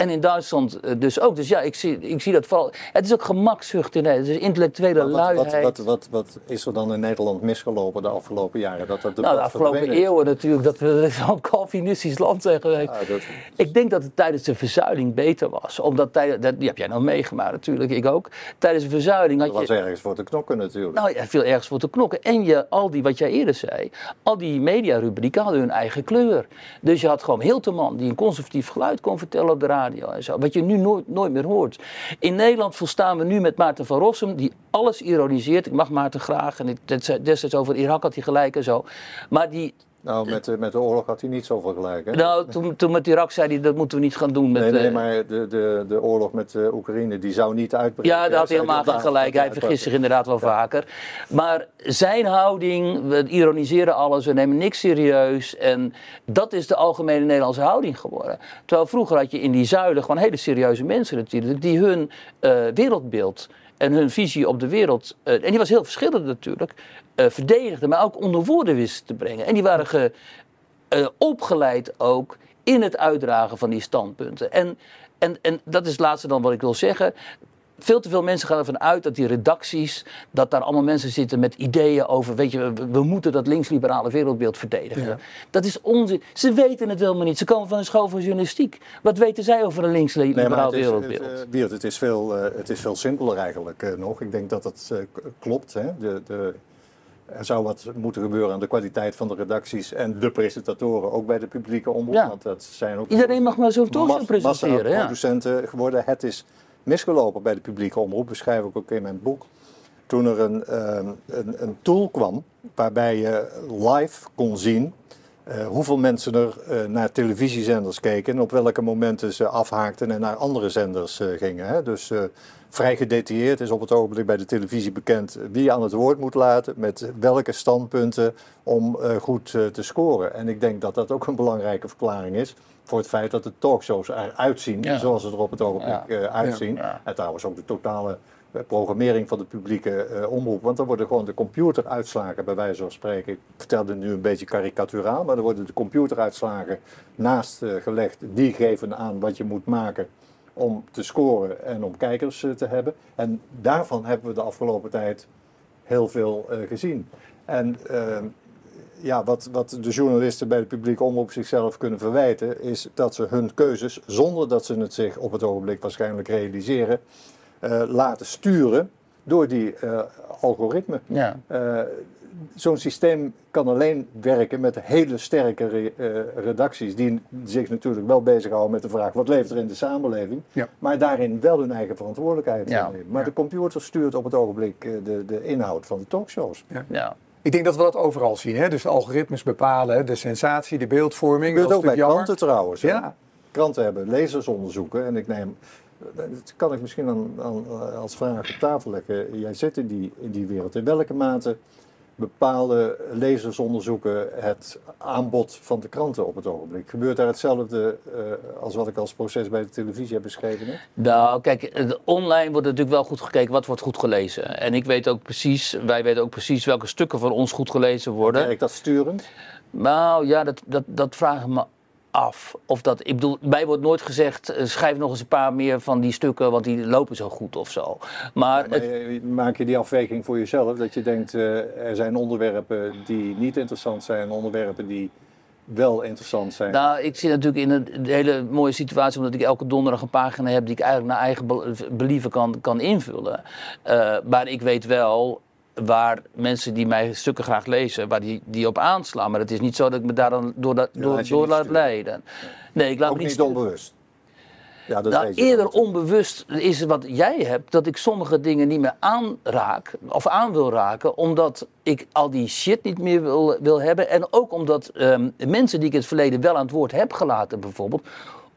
En in Duitsland eh, dus ook. Dus ja, ik zie, ik zie dat vooral. Het is ook gemakzucht in Nederland. Het is intellectuele Wat, wat, luiheid. wat, wat, wat is er dan in Nederland misgelopen de afgelopen jaren? Dat dat nou, de afgelopen eeuwen natuurlijk dat we zo'n Calvinistisch land zijn geweest. Ja, dat, Ik denk dat het tijdens de verzuiling beter was. Omdat tijdens, dat, die heb jij nog meegemaakt natuurlijk, ik ook. Tijdens de verzuiling dat had je... was ergens voor te knokken natuurlijk. Nou ja, veel ergens voor te knokken. En je, al die, wat jij eerder zei, al die mediarubrieken hadden hun eigen kleur. Dus je had gewoon Hilterman, die een conservatief geluid kon vertellen op de radio Wat je nu nooit, nooit meer hoort. In Nederland volstaan we nu met Maarten van Rossum, die alles ironiseert. Ik mag Maarten graag. En destijds over Irak had hij gelijk en zo. Maar die, Nou, met, de- met de oorlog had hij niet zoveel gelijk. Hè? nou, toen, toen met Irak zei hij, dat moeten we niet gaan doen. Met, nee, nee, eh, maar de, de, de oorlog met eh, Oekraïne, die zou niet uitbreken. Ja, daar had hij helemaal geen gelijk. Hij vergist zich inderdaad wel vaker. Maar zijn houding, we ironiseren alles, we nemen niks serieus. En dat is de algemene Nederlandse houding geworden. Terwijl vroeger had je in die zuilen gewoon hele serieuze mensen natuurlijk, die hun eh, wereldbeeld en hun visie op de wereld, eh, en die was heel verschillend natuurlijk, eh verdedigden, maar ook onder woorden wisten te brengen. En die waren ge, eh, opgeleid ook in het uitdragen van die standpunten. En, en, en dat is het laatste dan wat ik wil zeggen. Veel te veel mensen gaan ervan uit dat die redacties, dat daar allemaal mensen zitten met ideeën over, weet je, we, we moeten dat linksliberale wereldbeeld verdedigen. Ja. Dat is onzin. Ze weten het helemaal niet. Ze komen van een school van journalistiek. Wat weten zij over een Nee, linksliberaal het is, wereldbeeld? het, eh, Wiert, het is veel, eh, het is veel simpeler eigenlijk eh, nog. Ik denk dat het eh, k- klopt. Hè? De, de, er zou wat moeten gebeuren aan de kwaliteit van de redacties en de presentatoren, ook bij de publieke omroep. Ja. Want dat zijn ook Iedereen mag maar zo'n talkshow presenteren. Ja. massaproducenten geworden. Het is misgelopen bij de publieke omroep, beschrijf ik ook in mijn boek. Toen er een, ehm, een, een tool kwam waarbij je live kon zien eh, hoeveel mensen er eh, naar televisiezenders keken en op welke momenten ze afhaakten en naar andere zenders eh, gingen. Hè. Dus vrij gedetailleerd is op het ogenblik bij de televisie bekend wie aan het woord moet laten, met welke standpunten om goed te scoren. En ik denk dat dat ook een belangrijke verklaring is voor het feit dat de talkshows eruit zien Ja. zoals ze er op het ogenblik Ja. eh, uitzien. Ja. En trouwens ook de totale eh, programmering van de publieke eh, omroep. Want dan worden gewoon de computeruitslagen, bij wijze van spreken. Ik vertelde nu een beetje karikaturaal, maar dan worden de computeruitslagen naast gelegd. Die geven aan wat je moet maken om te scoren en om kijkers te hebben. En daarvan hebben we de afgelopen tijd heel veel gezien. En ehm, ja, wat, wat de journalisten bij de publieke omroep zichzelf kunnen verwijten, is dat ze hun keuzes, zonder dat ze het zich op het ogenblik waarschijnlijk realiseren, eh, laten sturen door die eh, algoritmen. Ja. Eh, Zo'n systeem kan alleen werken met hele sterke re- eh, redacties, die zich natuurlijk wel bezighouden met de vraag wat leeft er in de samenleving, Ja. maar daarin wel hun eigen verantwoordelijkheid Ja. nemen. Maar Ja. de computer stuurt op het ogenblik eh, de, de inhoud van de talkshows. Ja. Ik denk dat we dat overal zien. Hè? Dus de algoritmes bepalen de sensatie, de beeldvorming. Dat ook bij kranten trouwens. hè? Ja, kranten hebben lezersonderzoeken. En ik neem, dat kan ik misschien aan, aan, als vraag op tafel leggen. Jij zit in die, in die wereld. In welke mate bepaalde lezersonderzoeken het aanbod van de kranten op het ogenblik? Gebeurt daar hetzelfde uh, als wat ik als proces bij de televisie heb beschreven? Nou, kijk, online wordt natuurlijk wel goed gekeken wat wordt goed gelezen. En ik weet ook precies, wij weten ook precies welke stukken van ons goed gelezen worden. Werkt dat sturend? Nou ja, dat, dat, dat vragen me af. Of dat, ik bedoel, mij wordt nooit gezegd, eh, schrijf nog eens een paar meer van die stukken, want die lopen zo goed of zo. Maar, maar het, maak je die afweging voor jezelf, dat je denkt, uh, er zijn onderwerpen die niet interessant zijn, onderwerpen die wel interessant zijn? Nou, ik zit natuurlijk in een hele mooie situatie, omdat ik elke donderdag een pagina heb die ik eigenlijk naar eigen believen kan, kan invullen. Uh, maar ik weet wel, waar mensen die mij stukken graag lezen, waar die, die op aanslaan. Maar het is niet zo dat ik me daar dan door, dat, door, door laat leiden. Nee, ik laat Ook me niet, niet onbewust. Ja, dat nou, eerder onbewust is wat jij hebt, dat ik sommige dingen niet meer aanraak of aan wil raken, omdat ik al die shit niet meer wil, wil hebben. En ook omdat um, mensen die ik in het verleden wel aan het woord heb gelaten, bijvoorbeeld,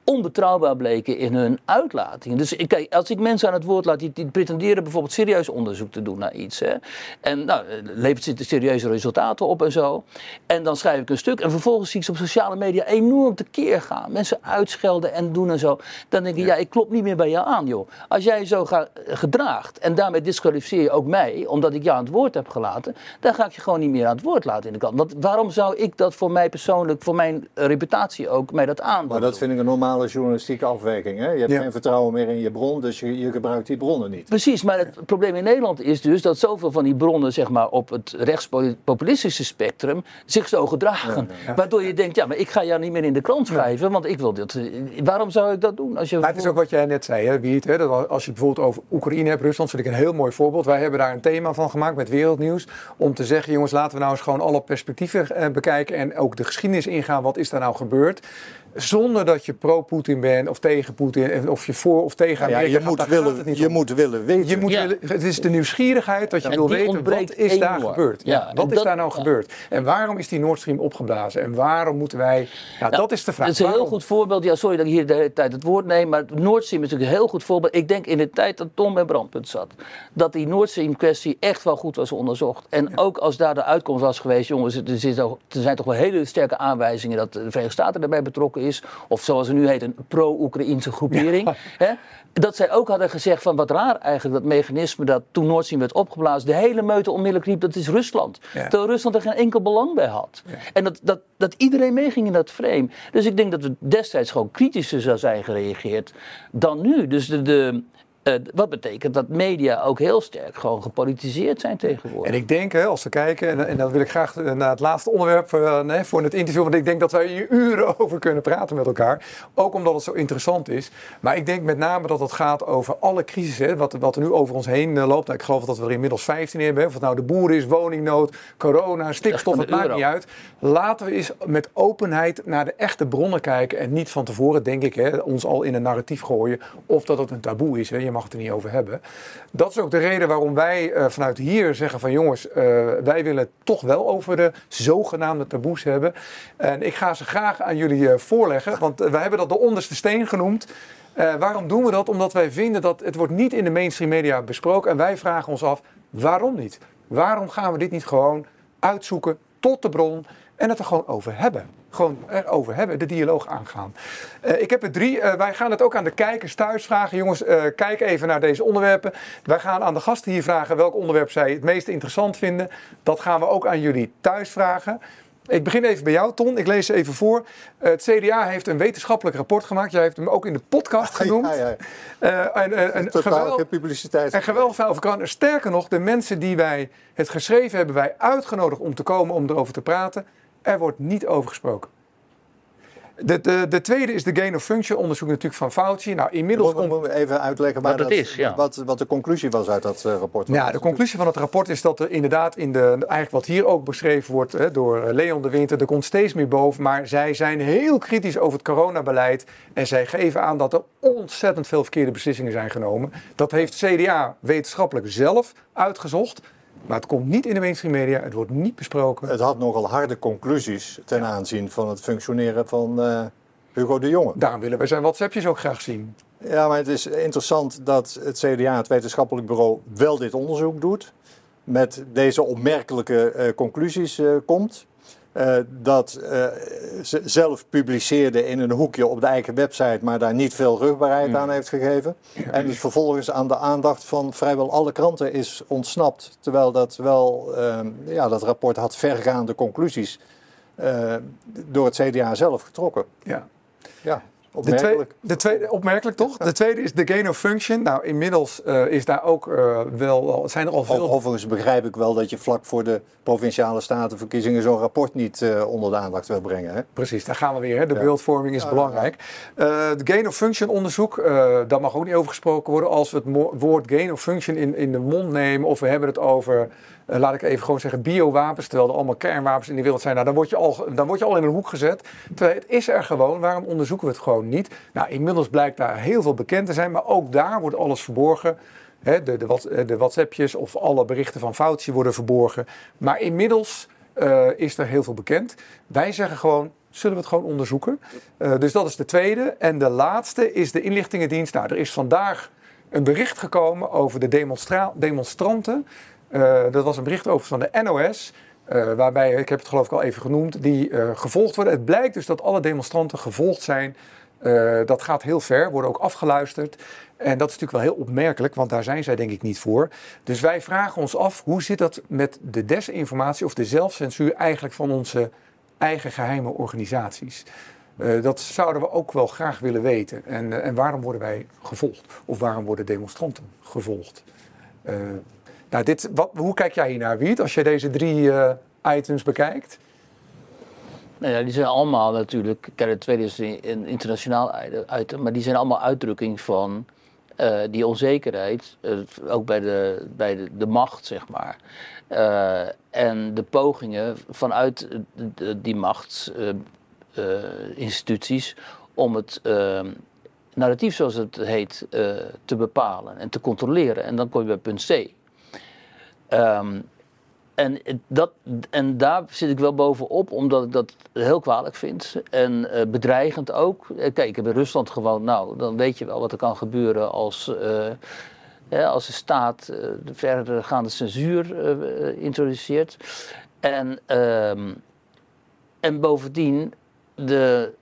onbetrouwbaar bleken in hun uitlatingen. Dus kijk, als ik mensen aan het woord laat die, die, pretenderen bijvoorbeeld serieus onderzoek te doen naar iets. Hè, en nou, levert ze serieuze resultaten op en zo. En dan schrijf ik een stuk en vervolgens zie ik ze op sociale media enorm tekeer gaan. Mensen uitschelden en doen en zo. Dan denk ik, ja, ik klop niet meer bij jou aan, joh. Als jij zo gaat, gedraagt en daarmee disqualificeer je ook mij, omdat ik jou aan het woord heb gelaten, dan ga ik je gewoon niet meer aan het woord laten in de kant. Want waarom zou ik dat voor mij persoonlijk, voor mijn reputatie ook, mij dat aan? Maar dat vind ik een normaal journalistieke afwijking. Hè? Je hebt geen vertrouwen meer in je bron, dus je, je, gebruikt die bronnen niet. Precies, maar het probleem in Nederland is dus dat zoveel van die bronnen zeg maar, op het rechtspopulistische spectrum zich zo gedragen. Waardoor je denkt, ja, maar ik ga jou niet meer in de krant schrijven, want ik wil dit. Waarom zou ik dat doen? Als je maar het is ook wat jij net zei, hè, Wiet, hè, dat als je bijvoorbeeld over Oekraïne hebt, Rusland, vind ik een heel mooi voorbeeld. Wij hebben daar een thema van gemaakt met Wereldnieuws, om te zeggen, jongens, laten we nou eens gewoon alle perspectieven eh, bekijken en ook de geschiedenis ingaan. Wat is daar nou gebeurd? Zonder dat je pro-Poetin bent of tegen Poetin, of je voor of tegen Amerika ja, je, moet willen, het je moet willen weten. Je moet willen, het is de nieuwsgierigheid dat je wil weten, wat is daar gebeurd? Ja, wat is daar nou gebeurd? En waarom is die Nord Stream opgeblazen? En waarom moeten wij... Ja, dat is de vraag. Dat is een heel goed voorbeeld. Ja, sorry dat ik hier de hele tijd het woord neem, maar Nord Stream is natuurlijk een heel goed voorbeeld. Ik denk in de tijd dat Tom bij Brandpunt zat, dat die Nord Stream kwestie echt wel goed was onderzocht. En ook als daar de uitkomst was geweest, jongens, er, zijn toch wel hele sterke aanwijzingen dat de Verenigde Staten daarbij betrokken is. Of zoals ze nu heet, een pro-Oekraïnse groepering. Hè? Dat zij ook hadden gezegd van wat raar eigenlijk, dat mechanisme dat toen Stream werd opgeblazen, de hele meute onmiddellijk riep, dat is Rusland. Terwijl Rusland er geen enkel belang bij had. En dat, dat, dat iedereen meeging in dat frame. Dus ik denk dat we destijds gewoon kritischer zou zijn gereageerd dan nu. Dus de, de, uh, wat betekent dat media ook heel sterk gewoon gepolitiseerd zijn tegenwoordig. En ik denk, hè, als we kijken, en, en dan wil ik graag naar het laatste onderwerp uh, nee, voor het interview, want ik denk dat wij hier uren over kunnen praten met elkaar. Ook omdat het zo interessant is. Maar ik denk met name dat het gaat over alle crisissen, wat, wat er nu over ons heen uh, loopt. Nou, ik geloof dat we er inmiddels 15 hebben. Of het nou de boer is, woningnood, corona, stikstof, het maakt niet uit. Laten we eens met openheid naar de echte bronnen kijken en niet van tevoren, denk ik, hè, ons al in een narratief gooien of dat het een taboe is. Hè mag het er niet over hebben. Dat is ook de reden waarom wij uh, vanuit hier zeggen van jongens, uh, wij willen toch wel over de zogenaamde taboes hebben. En ik ga ze graag aan jullie uh, voorleggen, want wij hebben dat de onderste steen genoemd. waarom doen we dat? Omdat wij vinden dat het wordt niet in de mainstream media besproken. En wij vragen ons af, waarom niet? Waarom gaan we dit niet gewoon uitzoeken tot de bron en het er gewoon over hebben? Gewoon erover hebben, de dialoog aangaan. Uh, ik heb er drie. Uh, wij gaan het ook aan de kijkers thuis vragen. Jongens, uh, kijk even naar deze onderwerpen. Wij gaan aan de gasten hier vragen welk onderwerp zij het meest interessant vinden. Dat gaan we ook aan jullie thuis vragen. Ik begin even bij jou, Ton. Ik lees even voor. Het CDA heeft een wetenschappelijk rapport gemaakt. Jij heeft hem ook in de podcast genoemd. Ja, ja, ja. en, en, geweld, publiciteit. En over Sterker nog, de mensen die wij het geschreven hebben, wij uitgenodigd om te komen om erover te praten. Er wordt niet over gesproken. De, de, de, tweede is de gain of function onderzoek natuurlijk van Fauci. Nou, inmiddels moet, we even uitleggen wat, dat, is, ja. wat, wat, de conclusie was uit dat uh, rapport. Ja, de conclusie van het rapport is dat er inderdaad in de, eigenlijk wat hier ook beschreven wordt hè, door eh, Leon de Winter, er komt steeds meer boven. Maar zij zijn heel kritisch over het coronabeleid en zij geven aan dat er ontzettend veel verkeerde beslissingen zijn genomen. Dat heeft CDA wetenschappelijk zelf uitgezocht. Maar het komt niet in de mainstream media, het wordt niet besproken. Het had nogal harde conclusies ten aanzien van het functioneren van, uh, Hugo de Jonge. Daarom willen wij zijn WhatsAppjes ook graag zien. Ja, maar het is interessant dat het CDA, het wetenschappelijk bureau, wel dit onderzoek doet. Met deze opmerkelijke eh, conclusies eh, komt. Eh, dat eh, ze zelf publiceerde in een hoekje op de eigen website, maar daar niet veel rugbaarheid aan heeft gegeven. En dus vervolgens aan de aandacht van vrijwel alle kranten is ontsnapt. Terwijl dat wel, ehm, ja, dat rapport had vergaande conclusies eh, door het CDA zelf getrokken. Ja. Ja, De tweede, opmerkelijk. de tweede, opmerkelijk toch? De tweede is de gain of function. Nou, inmiddels eh, is daar ook eh, wel, zijn er al veel... Overigens begrijp ik wel dat je vlak voor de provinciale statenverkiezingen zo'n rapport niet eh, onder de aandacht wil brengen. Hè? Precies, daar gaan we weer. Hè? De Ja. beeldvorming is belangrijk. Het gain of function onderzoek, daar mag ook niet over gesproken worden. Als we het woord gain of function in, in de mond nemen of we hebben het over, eh, laat ik even gewoon zeggen, biowapens, terwijl er allemaal kernwapens in de wereld zijn. Nou, dan word je al, dan word je al in een hoek gezet. Terwijl het is er gewoon, waarom onderzoeken we het gewoon niet? Nou, inmiddels blijkt daar heel veel bekend te zijn, maar ook daar wordt alles verborgen. De, de, eh, de WhatsAppjes of alle berichten van Foutje worden verborgen. Maar inmiddels eh, is er heel veel bekend. Wij zeggen gewoon, zullen we het gewoon onderzoeken? Dus dat is de tweede. En de laatste is de inlichtingendienst. Nou, er is vandaag een bericht gekomen over de demonstra- demonstranten. Eh, dat was een bericht over van de NOS. eh, waarbij, ik heb het geloof ik al even genoemd, die eh, gevolgd worden. Het blijkt dus dat alle demonstranten gevolgd zijn. Dat gaat heel ver, worden ook afgeluisterd. En dat is natuurlijk wel heel opmerkelijk, want daar zijn zij denk ik niet voor. Dus wij vragen ons af, hoe zit dat met de desinformatie of de zelfcensuur eigenlijk van onze eigen geheime organisaties? Dat zouden we ook wel graag willen weten. En, en waarom worden wij gevolgd? Of waarom worden demonstranten gevolgd? Nou, dit, wat, hoe kijk jij hiernaar, Wiet, als je deze drie eh, items bekijkt? Nou ja, die zijn allemaal natuurlijk. Kijk, het tweede is een internationaal item, maar die zijn allemaal uitdrukking van eh, die onzekerheid, eh, ook bij de, bij de, de macht, zeg maar. En de pogingen vanuit de- die machtsinstituties om het narratief, zoals het heet, te bepalen en te controleren. En dan kom je bij punt C. Ehm, en, dat, en daar zit ik wel bovenop, omdat ik dat heel kwalijk vind. En eh, bedreigend ook. Eh, Kijk, ik heb in Rusland gewoond. Nou, dan weet je wel wat er kan gebeuren als, eh, als de staat eh, de verdergaande censuur introduceert. En, ehm, en bovendien, de,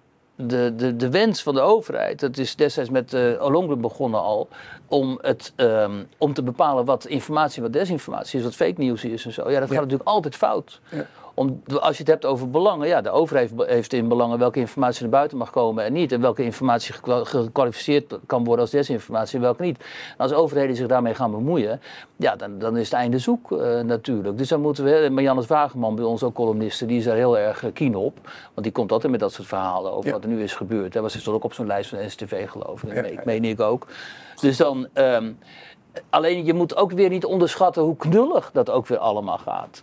de, de, de wens van de overheid, dat is destijds met uh, Olongren begonnen al, om, het, ehm, om te bepalen wat informatie wat desinformatie is, wat fake news is en zo. Ja, dat gaat natuurlijk altijd fout. Ja. Om, als je het hebt over belangen, ja, de overheid heeft in belangen welke informatie naar buiten mag komen en niet. En welke informatie gekwa- gekwalificeerd kan worden als desinformatie en welke niet. En als overheden zich daarmee gaan bemoeien, ja, dan, dan is het einde zoek eh, natuurlijk. Dus dan moeten we, Marianne Wageman bij ons ook columniste, die is daar heel erg eh, keen op. Want die komt altijd met dat soort verhalen over Ja. wat er nu is gebeurd. Hij was stond ook op zo'n lijst van STV geloof ik, dat ja, meen- ja. meen ik ook. Dus dan... ehm, Alleen je moet ook weer niet onderschatten hoe knullig dat ook weer allemaal gaat.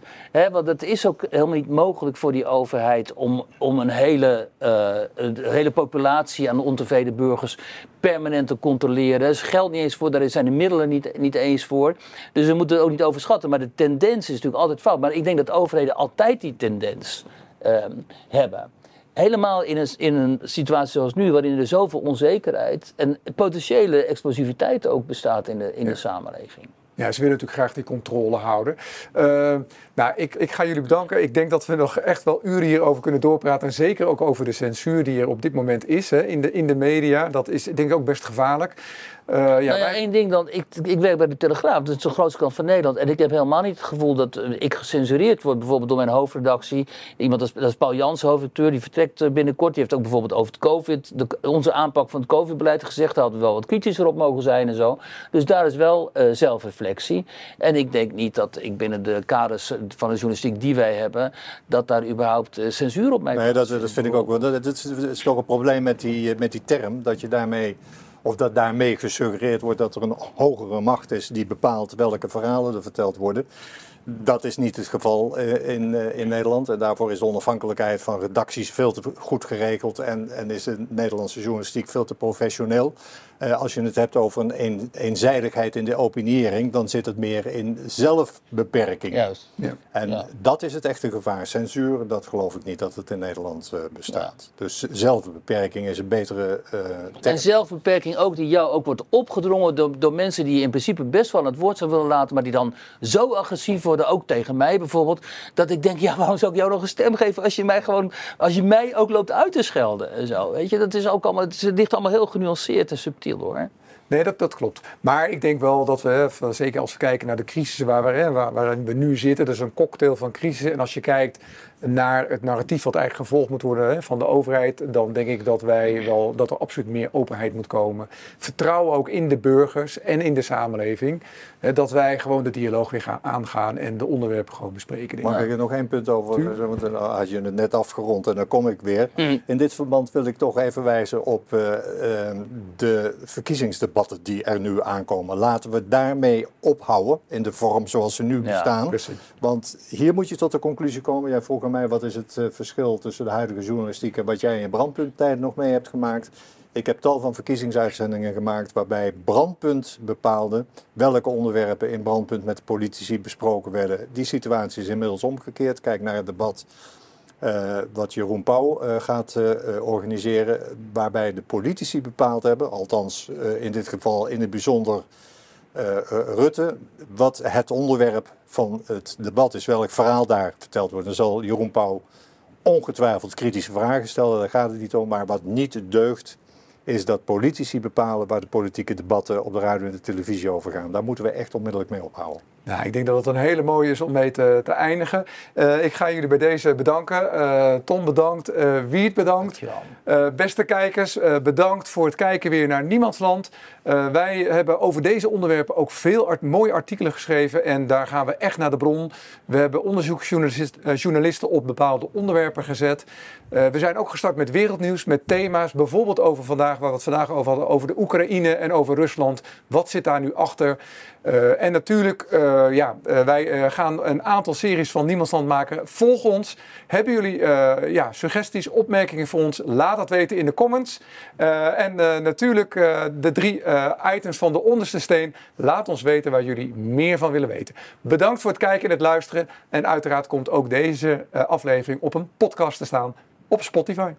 Want het is ook helemaal niet mogelijk voor die overheid om, om een, hele, eh, hele populatie aan ontevreden burgers permanent te controleren. Er is geld niet eens voor, daar zijn de middelen niet, niet eens voor. Dus we moeten het ook niet overschatten. Maar de tendens is natuurlijk altijd fout. Maar ik denk dat overheden altijd die tendens ehm, hebben. Helemaal in een, in een situatie zoals nu, waarin er zoveel onzekerheid en potentiële explosiviteit ook bestaat in de, in de samenleving. Ja, ze willen natuurlijk graag die controle houden. Uh, nou, ik, ik ga jullie bedanken. Ik denk dat we nog echt wel uren hierover kunnen doorpraten. En zeker ook over de censuur die er op dit moment is hè, in, de, in de media. Dat is denk ik ook best gevaarlijk. Uh, ja, nou ja, wij... één ding dan. Ik, ik werk bij de Telegraaf, dat is de grootste kant van Nederland. En ik heb helemaal niet het gevoel dat uh, ik gecensureerd word, bijvoorbeeld door mijn hoofdredactie. Iemand als, dat is Paul Jans, hoofdredacteur, die vertrekt uh, binnenkort. Die heeft ook bijvoorbeeld over het COVID, de, onze aanpak van het COVID-beleid gezegd. Daar hadden we wel wat kritischer op mogen zijn en zo. Dus daar is wel uh, zelfreflectie. En ik denk niet dat ik binnen de kaders van de journalistiek die wij hebben, dat daar überhaupt uh, censuur op mij Nee, dat, dat vind ik ook wel. Dat, dat, is, dat is toch een probleem met die, met die term, dat je daarmee of dat daarmee gesuggereerd wordt dat er een hogere macht is die bepaalt welke verhalen er verteld worden. Dat is niet het geval uh, in, uh, in Nederland. En daarvoor is de onafhankelijkheid van redacties veel te goed geregeld. En, en is de Nederlandse journalistiek veel te professioneel. Eh, als je het hebt over een, een eenzijdigheid in de opiniëring, dan zit het meer in zelfbeperking. Juist. Ja. En Ja. dat is het echte gevaar. Censuur, dat geloof ik niet dat het in Nederland eh, bestaat. Dus zelfbeperking is een betere eh term. En zelfbeperking ook die jou ook wordt opgedrongen door, door mensen die je in principe best wel aan het woord zou willen laten, maar die dan zo agressief worden, ook tegen mij bijvoorbeeld, dat ik denk, ja, waarom zou ik jou nog een stem geven als je mij gewoon, als je mij ook loopt uit te schelden en zo. Weet je, dat is ook allemaal, het ligt allemaal heel genuanceerd en subtiel hoor. Nee, dat, dat klopt. Maar ik denk wel dat we, hè, zeker als we kijken naar de crisis waar we, hè, waar, waarin we nu zitten, dat is een cocktail van crisis. En als je kijkt naar het narratief wat eigenlijk gevolgd moet worden hè, van de overheid, dan denk ik dat wij wel, dat er absoluut meer openheid moet komen. Vertrouwen ook in de burgers en in de samenleving. Hè, dat wij gewoon de dialoog weer gaan aangaan en de onderwerpen gewoon bespreken. Mag ik er nog één punt over? Want dan had je het net afgerond en dan kom ik weer. Mm. In dit verband wil ik toch even wijzen op eh, eh, de verkiezingsdebatten die er nu aankomen. Laten we daarmee ophouden in de vorm zoals ze nu Ja, bestaan. precies. Want hier moet je tot de conclusie komen. Jij vroeg mij wat is het eh, verschil tussen de huidige journalistiek en wat jij in je brandpunttijd nog mee hebt gemaakt. Ik heb tal van verkiezingsuitzendingen gemaakt waarbij Brandpunt bepaalde welke onderwerpen in Brandpunt met politici besproken werden. Die situatie is inmiddels omgekeerd. Kijk naar het debat eh, wat Jeroen Pauw eh, gaat organiseren, waarbij de politici bepaald hebben, althans in dit geval in het bijzonder Rutte, wat het onderwerp van het debat is, welk verhaal daar verteld wordt. Dan zal Jeroen Pauw ongetwijfeld kritische vragen stellen, daar gaat het niet om, maar wat niet deugt, is dat politici bepalen waar de politieke debatten op de radio en de televisie over gaan. Daar moeten we echt onmiddellijk mee ophouden. Nou, ik denk dat het een hele mooie is om mee te, te eindigen. Eh, ik ga jullie bij deze bedanken. Eh, Tom bedankt, eh Wiert bedankt. Beste kijkers, bedankt voor het kijken weer naar Niemandsland. Wij hebben over deze onderwerpen ook veel art- mooie artikelen geschreven en daar gaan we echt naar de bron. We hebben onderzoeksjournalisten journalisten op bepaalde onderwerpen gezet. We zijn ook gestart met wereldnieuws, met thema's, bijvoorbeeld over vandaag, waar we het vandaag over hadden, over de Oekraïne en over Rusland. Wat zit daar nu achter? Eh, en natuurlijk, eh, ja, eh, wij gaan een aantal series van Niemandsland maken. Volg ons. Hebben jullie ja, suggesties, opmerkingen voor ons? Laat dat weten in de comments. En natuurlijk de drie items van de onderste steen. Laat ons weten waar jullie meer van willen weten. Bedankt voor het kijken en het luisteren. En uiteraard komt ook deze aflevering op een podcast te staan op Spotify.